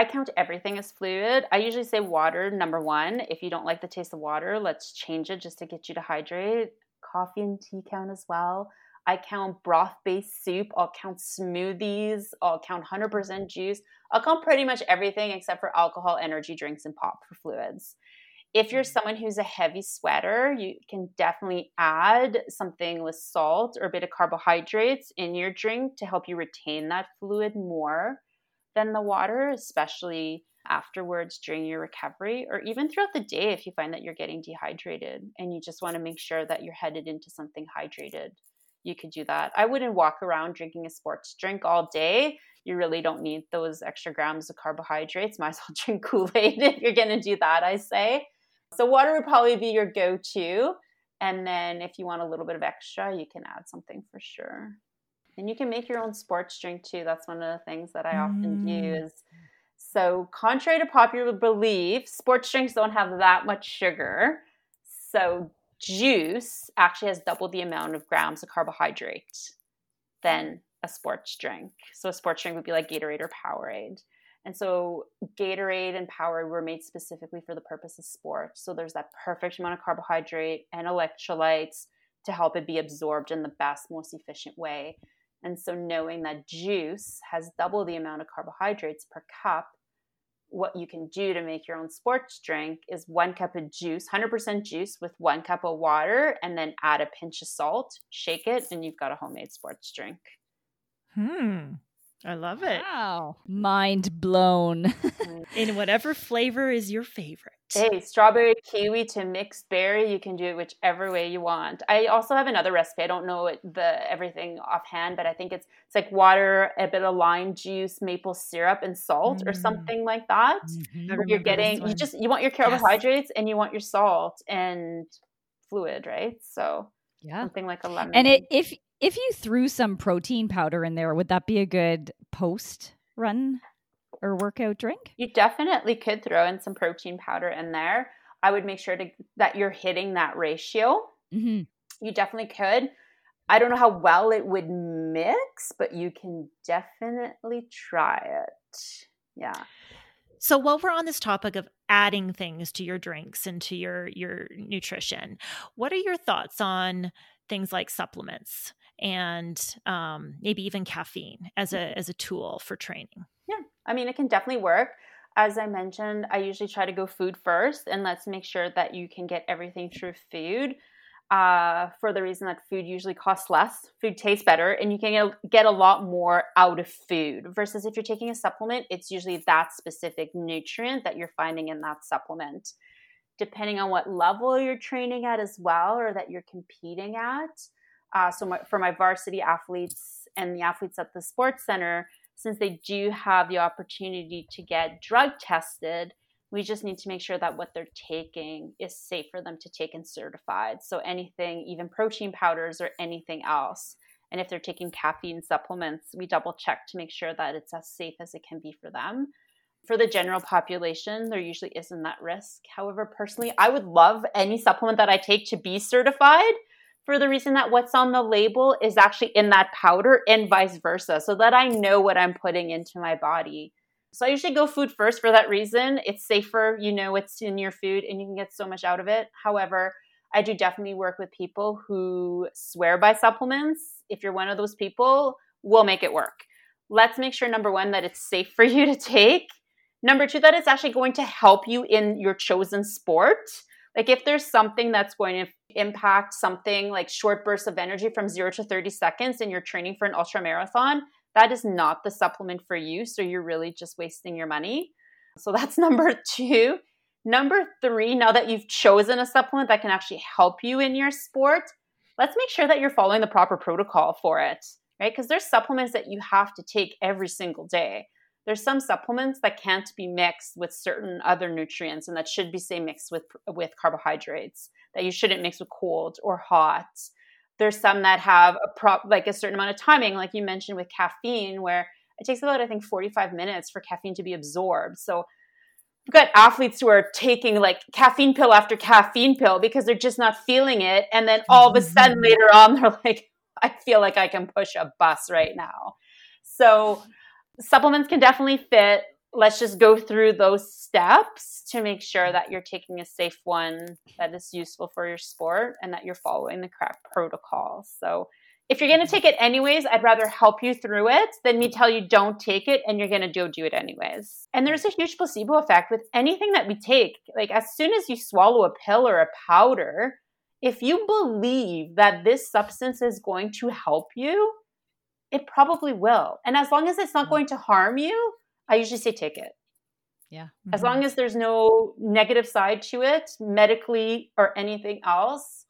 I count everything as fluid. I usually say water number 1. If you don't like the taste of water, let's change it just to get you to hydrate. Coffee and tea count as well. I count broth based soup. I'll count smoothies. I'll count 100% juice. I'll count pretty much everything except for alcohol, energy drinks, and pop for fluids. If you're mm-hmm. someone who's a heavy sweater, you can definitely add something with salt or a bit of carbohydrates in your drink to help you retain that fluid more than the water, especially afterwards during your recovery or even throughout the day if you find that you're getting dehydrated and you just want to make sure that you're headed into something hydrated. You could do that. I wouldn't walk around drinking a sports drink all day. You really don't need those extra grams of carbohydrates. Might as well drink Kool Aid if you're going to do that, I say. So water would probably be your go-to. And then if you want a little bit of extra, you can add something for sure. And you can make your own sports drink too. That's one of the things that I often mm. use. So, contrary to popular belief, sports drinks don't have that much sugar. So, juice actually has double the amount of grams of carbohydrate than a sports drink. So, a sports drink would be like Gatorade or Powerade. And so Gatorade and Power were made specifically for the purpose of sport. So there's that perfect amount of carbohydrate and electrolytes to help it be absorbed in the best, most efficient way. And so, knowing that juice has double the amount of carbohydrates per cup, what you can do to make your own sports drink is one cup of juice, 100% juice with one cup of water, and then add a pinch of salt, shake it, and you've got a homemade sports drink. Hmm. I love it. Wow. Mind blown. In whatever flavor is your favorite. Hey, strawberry kiwi to mixed berry. You can do it whichever way you want. I also have another recipe. I don't know it, the everything offhand, but I think it's it's like water, a bit of lime juice, maple syrup, and salt, mm. or something like that. Mm-hmm. You're getting you just you want your carbohydrates yes. and you want your salt and fluid, right? So yeah, something like a lemon. And it, if if you threw some protein powder in there, would that be a good post run or workout drink? You definitely could throw in some protein powder in there. I would make sure to, that you're hitting that ratio. Mm-hmm. You definitely could. I don't know how well it would mix, but you can definitely try it. Yeah. So while we're on this topic of adding things to your drinks and to your your nutrition, what are your thoughts on things like supplements? And um, maybe even caffeine as a as a tool for training. Yeah, I mean it can definitely work. As I mentioned, I usually try to go food first, and let's make sure that you can get everything through food. Uh, for the reason that food usually costs less, food tastes better, and you can get a lot more out of food. Versus if you're taking a supplement, it's usually that specific nutrient that you're finding in that supplement. Depending on what level you're training at as well, or that you're competing at, uh, so my, for my varsity athletes and the athletes at the sports center, since they do have the opportunity to get drug tested, we just need to make sure that what they're taking is safe for them to take and certified. So anything, even protein powders or anything else. And if they're taking caffeine supplements, we double check to make sure that it's as safe as it can be for them. For the general population, there usually isn't that risk. However, personally, I would love any supplement that I take to be certified for the reason that what's on the label is actually in that powder and vice versa, so that I know what I'm putting into my body. So I usually go food first for that reason. It's safer, you know, it's in your food and you can get so much out of it. However, I do definitely work with people who swear by supplements. If you're one of those people, we'll make it work. Let's make sure number one, that it's safe for you to take. Number two, that it's actually going to help you in your chosen sport. Like if there's something that's going to impact something like short bursts of energy from zero to 30 seconds and you're training for an ultra marathon, that is not the supplement for you. So you're really just wasting your money. So that's number two. Number three, now that you've chosen a supplement that can actually help you in your sport, let's make sure that you're following the proper protocol for it, right? Because there's supplements that you have to take every single day there's some supplements that can't be mixed with certain other nutrients and that should be say mixed with with carbohydrates that you shouldn't mix with cold or hot. There's some that have a prop like a certain amount of timing like you mentioned with caffeine where it takes about i think 45 minutes for caffeine to be absorbed. So we've got athletes who are taking like caffeine pill after caffeine pill because they're just not feeling it and then all of a sudden later on they're like i feel like i can push a bus right now. So supplements can definitely fit. Let's just go through those steps to make sure that you're taking a safe one that is useful for your sport and that you're following the correct protocol. So, if you're going to take it anyways, I'd rather help you through it than me tell you don't take it and you're going to go do it anyways. And there's a huge placebo effect with anything that we take. Like, as soon as you swallow a pill or a powder, if you believe that this substance is going to help you, it probably will. And as long as it's not mm. going to harm you, I usually say take it. Yeah. Mm-hmm. As long as there's no negative side to it, medically or anything else,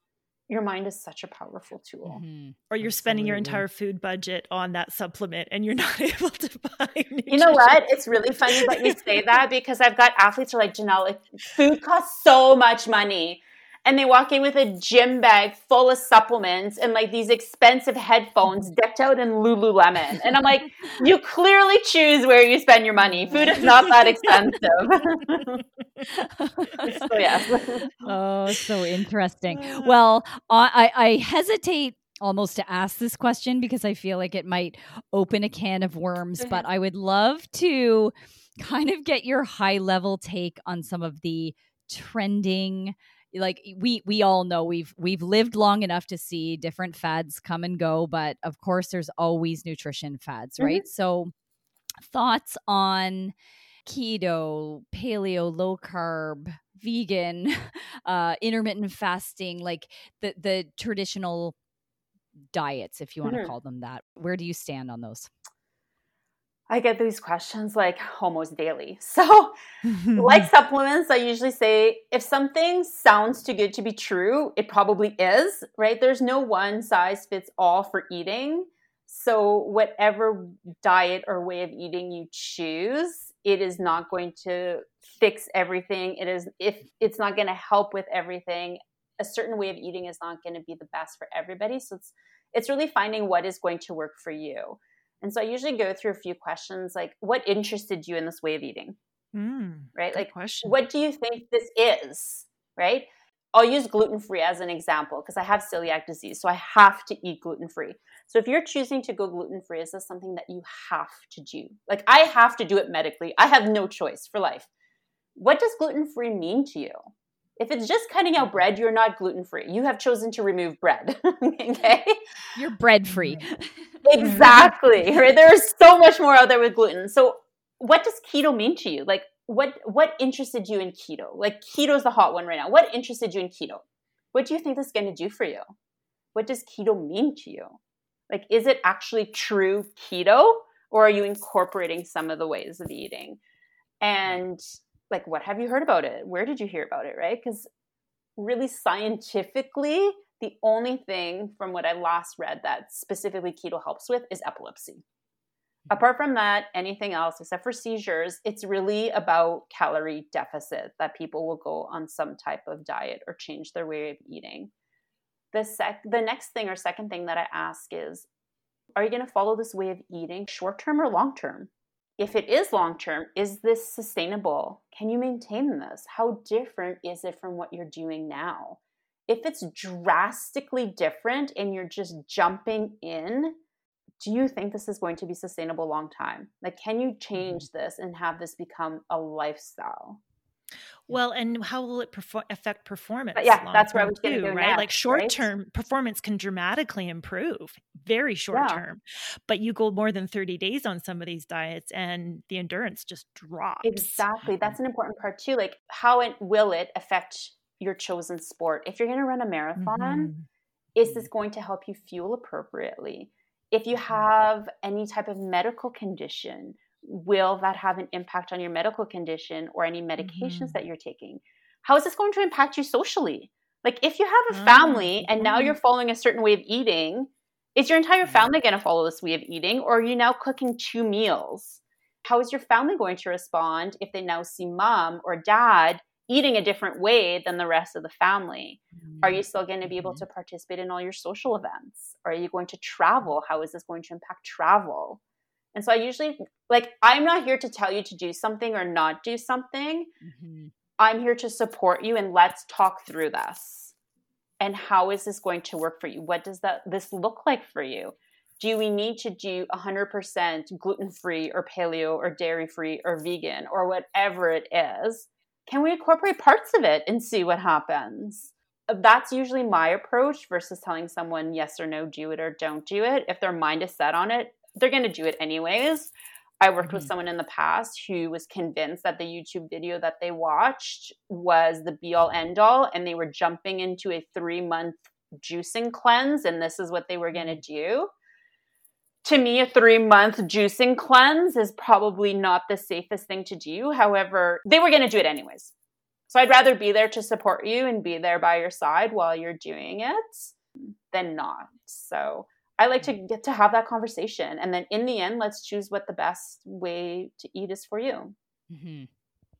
your mind is such a powerful tool. Mm-hmm. Or you're spending your entire food budget on that supplement and you're not able to buy. Nutrition. You know what? It's really funny that you say that because I've got athletes who are like, Janelle, like, food costs so much money and they walk in with a gym bag full of supplements and like these expensive headphones decked out in Lululemon. And I'm like, you clearly choose where you spend your money. Food is not that expensive. so, yes. Oh, so interesting. Well, I, I hesitate almost to ask this question because I feel like it might open a can of worms, but mm-hmm. I would love to kind of get your high level take on some of the trending like we we all know we've we've lived long enough to see different fads come and go but of course there's always nutrition fads right mm-hmm. so thoughts on keto paleo low carb vegan uh intermittent fasting like the the traditional diets if you want mm-hmm. to call them that where do you stand on those I get these questions like almost daily. So, like supplements, I usually say if something sounds too good to be true, it probably is, right? There's no one size fits all for eating. So, whatever diet or way of eating you choose, it is not going to fix everything. It is if it's not going to help with everything, a certain way of eating is not going to be the best for everybody. So, it's it's really finding what is going to work for you. And so I usually go through a few questions like, what interested you in this way of eating? Mm, right? Like, question. what do you think this is? Right? I'll use gluten free as an example because I have celiac disease. So I have to eat gluten free. So if you're choosing to go gluten free, is this something that you have to do? Like, I have to do it medically. I have no choice for life. What does gluten free mean to you? If it's just cutting out bread, you're not gluten free. You have chosen to remove bread. okay? You're bread free. exactly. Right? There's so much more out there with gluten. So what does keto mean to you? Like what what interested you in keto? Like keto's the hot one right now. What interested you in keto? What do you think this is going to do for you? What does keto mean to you? Like is it actually true keto or are you incorporating some of the ways of eating? And like what have you heard about it? Where did you hear about it right? Because really scientifically the only thing from what i last read that specifically keto helps with is epilepsy. Mm-hmm. apart from that anything else except for seizures it's really about calorie deficit that people will go on some type of diet or change their way of eating. The sec the next thing or second thing that i ask is are you going to follow this way of eating short term or long term if it is long term, is this sustainable? Can you maintain this? How different is it from what you're doing now? If it's drastically different and you're just jumping in, do you think this is going to be sustainable long time? Like, can you change mm-hmm. this and have this become a lifestyle? Well, and how will it perfor- affect performance? But yeah, that's where I was going to right? like short term right? performance can dramatically improve, very short yeah. term. But you go more than 30 days on some of these diets and the endurance just drops. Exactly. That's an important part too. Like how it will it affect your chosen sport? If you're going to run a marathon, mm-hmm. is this going to help you fuel appropriately? If you mm-hmm. have any type of medical condition, will that have an impact on your medical condition or any medications mm-hmm. that you're taking? How is this going to impact you socially? Like if you have a family mm-hmm. and now you're following a certain way of eating, is your entire family going to follow this way of eating or are you now cooking two meals? How is your family going to respond if they now see mom or dad eating a different way than the rest of the family? Are you still going to be able mm-hmm. to participate in all your social events? Are you going to travel? How is this going to impact travel? And so I usually like I'm not here to tell you to do something or not do something. Mm-hmm. I'm here to support you and let's talk through this. And how is this going to work for you? What does that this look like for you? Do we need to do 100% gluten-free or paleo or dairy-free or vegan or whatever it is? Can we incorporate parts of it and see what happens? That's usually my approach versus telling someone yes or no, do it or don't do it. If their mind is set on it, they're going to do it anyways. I worked mm-hmm. with someone in the past who was convinced that the YouTube video that they watched was the be all end all, and they were jumping into a three month juicing cleanse, and this is what they were going to mm-hmm. do. To me, a three month juicing cleanse is probably not the safest thing to do. However, they were going to do it anyways. So I'd rather be there to support you and be there by your side while you're doing it than not. So I like to get to have that conversation. And then in the end, let's choose what the best way to eat is for you. Mm-hmm.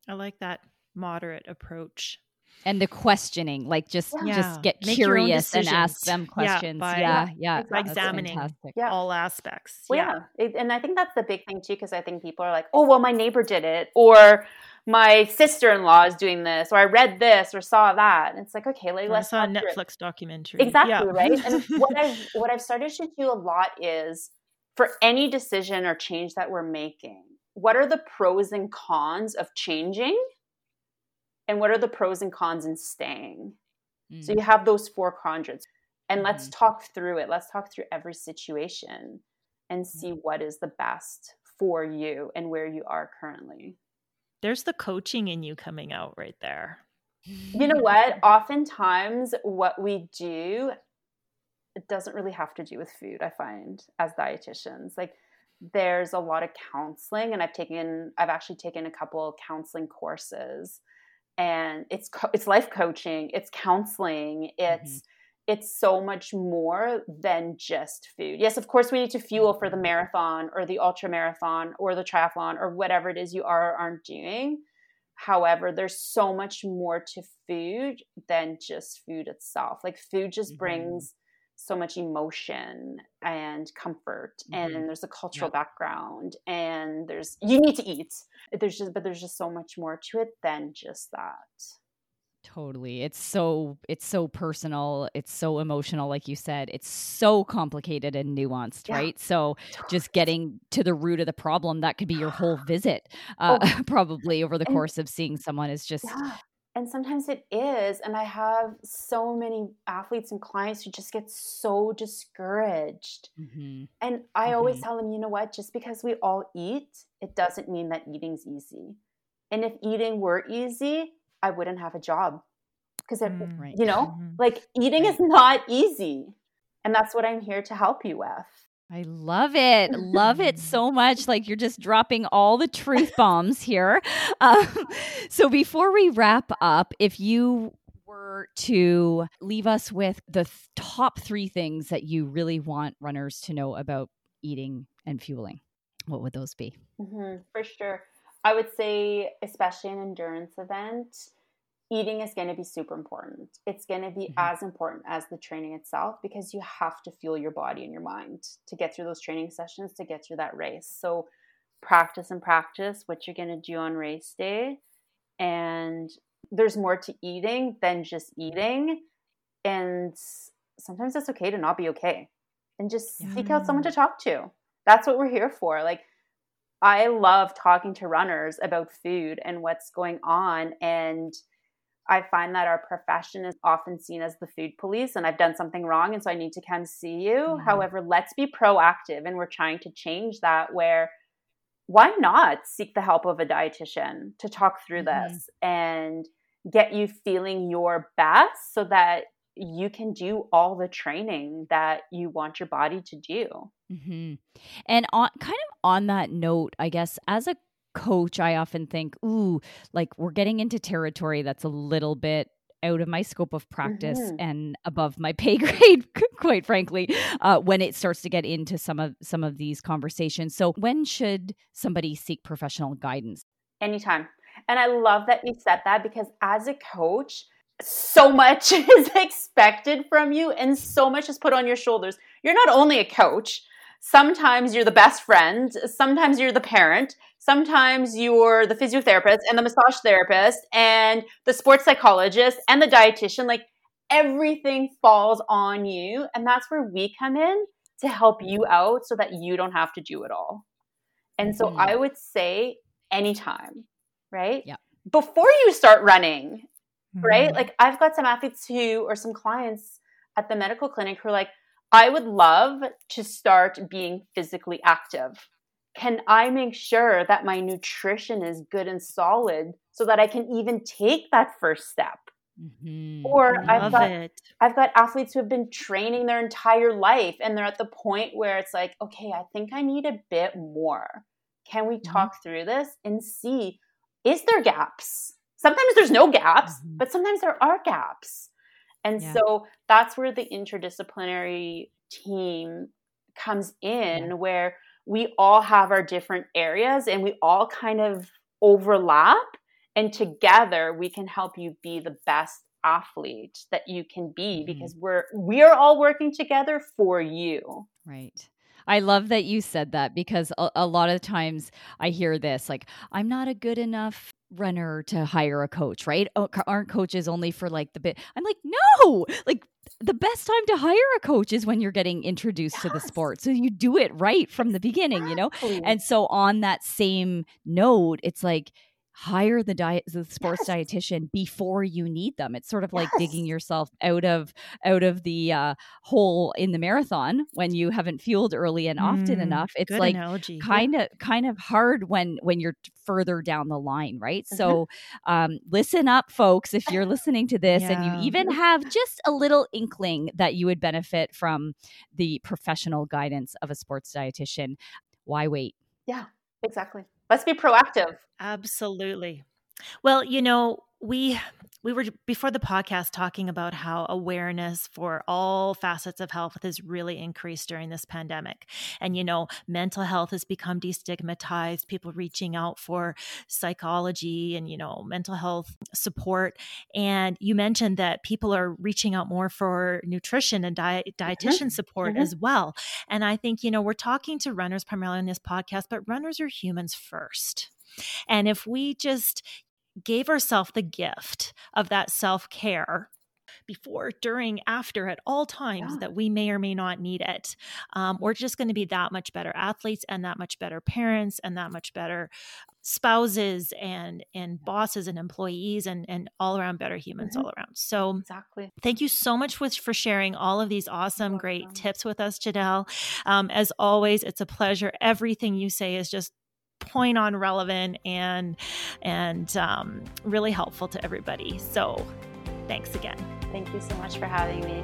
I like that moderate approach. And the questioning, like just yeah. just get Make curious and ask them questions. Yeah, by, yeah, yeah, by examining yeah. all aspects. Well, yeah, it, and I think that's the big thing too, because I think people are like, "Oh, well, my neighbor did it," or my sister-in-law is doing this or i read this or saw that and it's like okay like, let's saw a netflix documentary exactly yeah. right and what i've what i've started to do a lot is for any decision or change that we're making what are the pros and cons of changing and what are the pros and cons in staying. Mm. So you have those four quadrants. And let's Mhm. talk through it. Let's talk through every situation and Mm-hmm. see what is the best for you and where you are currently. There's the coaching in you coming out right there. You know mm. what? Oftentimes, what we do it doesn't really have to do with food, I find, as dietitians. Like, there's a lot of counseling, and I've taken, I've actually taken a couple counseling courses, and it's co- it's life coaching, it's counseling, mm-hmm. it's it's so much more than just food. Yes, of course, we need to fuel for the marathon or the ultra marathon or the triathlon or whatever it is you are or aren't doing. However, there's so much more to food than just food itself. Like food just Mhm. brings so much emotion and comfort Mhm. and there's a cultural Yep. background and there's you need to eat. There's just but there's just so much more to it than just that. Totally. It's so it's so personal, it's so emotional like you said. It's so complicated and nuanced, Yeah. right? So just getting to the root of the problem that could be your whole visit uh, probably over the And- course of seeing someone is just Yeah. And sometimes it is. And I have so many athletes and clients who just get so discouraged. Mhm. And I always Mhm. tell them, you know what? Just because we all eat, it doesn't mean that eating's easy. And if eating were easy, I wouldn't have a job. Because, Mm. Right. you know, Mhm. like eating is not easy. And that's what I'm here to help you with. I love it. Love it so much. Like you're just dropping all the truth bombs here. Um, so before we wrap up, if you were to leave us with the th- top three things that you really want runners to know about eating and fueling, what would those be? hmm for sure. I would say, especially an endurance event, eating is going to be super important. It's going to be Mhm. as important as the training itself because you have to fuel your body and your mind to get through those training sessions to get through that race. So, practice and practice what you're going to do on race day. And there's more to eating than just eating. And sometimes it's okay to not be okay and just seek out someone to talk to. That's what we're here for. Like, I love talking to runners about food and what's going on. And I find that our profession is often seen as the food police, and I've done something wrong, and so I need to come see you. Mhm. However, let's be proactive, and we're trying to change that. Where why not seek the help of a dietitian to talk through Mhm. this and get you feeling your best so that you can do all the training that you want your body to do. hmm And on kind of on that note, I guess as a coach, I often think, ooh, like we're getting into territory that's a little bit out of my scope of practice Mhm. and above my pay grade, quite frankly, uh, when it starts to get into some of some of these conversations. So, when should somebody seek professional guidance? Anytime. And I love that you said that because as a coach, so much is expected from you and so much is put on your shoulders. You're not only a coach, sometimes you're the best friend, sometimes you're the parent, sometimes you're the physiotherapist and the massage therapist and the sports psychologist and the dietitian. Like everything falls on you. And that's where we come in to help you out so that you don't have to do it all. And so Mhm. I would say anytime, right? Yeah. Before you start running, right? Mhm. Like I've got some athletes who, or some clients at the medical clinic who are like, I would love to start being physically active. Can I make sure that my nutrition is good and solid so that I can even take that first step? Mhm. Or I've got it. I've got athletes who have been training their entire life and they're at the point where it's like, okay, I think I need a bit more. Can we Mhm. talk through this and see is there gaps? Sometimes there's no gaps, Mhm. but sometimes there are gaps. And Yeah. so that's where the interdisciplinary team comes in Yeah. where we all have our different areas and we all kind of overlap and together we can help you be the best athlete that you can be Mhm. because we're we're all working together for you. Right. I love that you said that because a, a lot of times I hear this like, I'm not a good enough runner to hire a coach, right? Oh, aren't coaches only for like the bit? I'm like, no, like the best time to hire a coach is when you're getting introduced to the sport. So you do it right from the beginning, you know? And so on that same note, it's like, hire the diet the sports Yes. dietitian before you need them. It's sort of like digging yourself out of out of the uh, hole in the marathon when you haven't fueled early and often Mm, enough. It's like kind of kind of hard when when you're further down the line right Mhm. so um listen up folks if you're listening to this and you even have just a little inkling that you would benefit from the professional guidance of a sports dietitian why wait Yeah, exactly. Let's be proactive. Absolutely. Well, you know, we we were before the podcast talking about how awareness for all facets of health has really increased during this pandemic. And you know, mental health has become destigmatized, people reaching out for psychology and you know, mental health support. And you mentioned that people are reaching out more for nutrition and diet dietitian support mhm. as well. And I think, you know, we're talking to runners primarily on this podcast, but runners are humans first. And if we just gave ourselves the gift of that self care before, during, after, at all times Yeah. that we may or may not need it, um, we're just going to be that much better athletes and that much better parents and that much better spouses and and bosses and employees and and all around better humans Mhm. all around. So Exactly. Thank you so much for, for sharing all of these awesome, great tips with us, Janelle. Um, as always, it's a pleasure. Everything you say is just point on relevant and and um, really helpful to everybody. So, thanks again. Thank you so much for having me.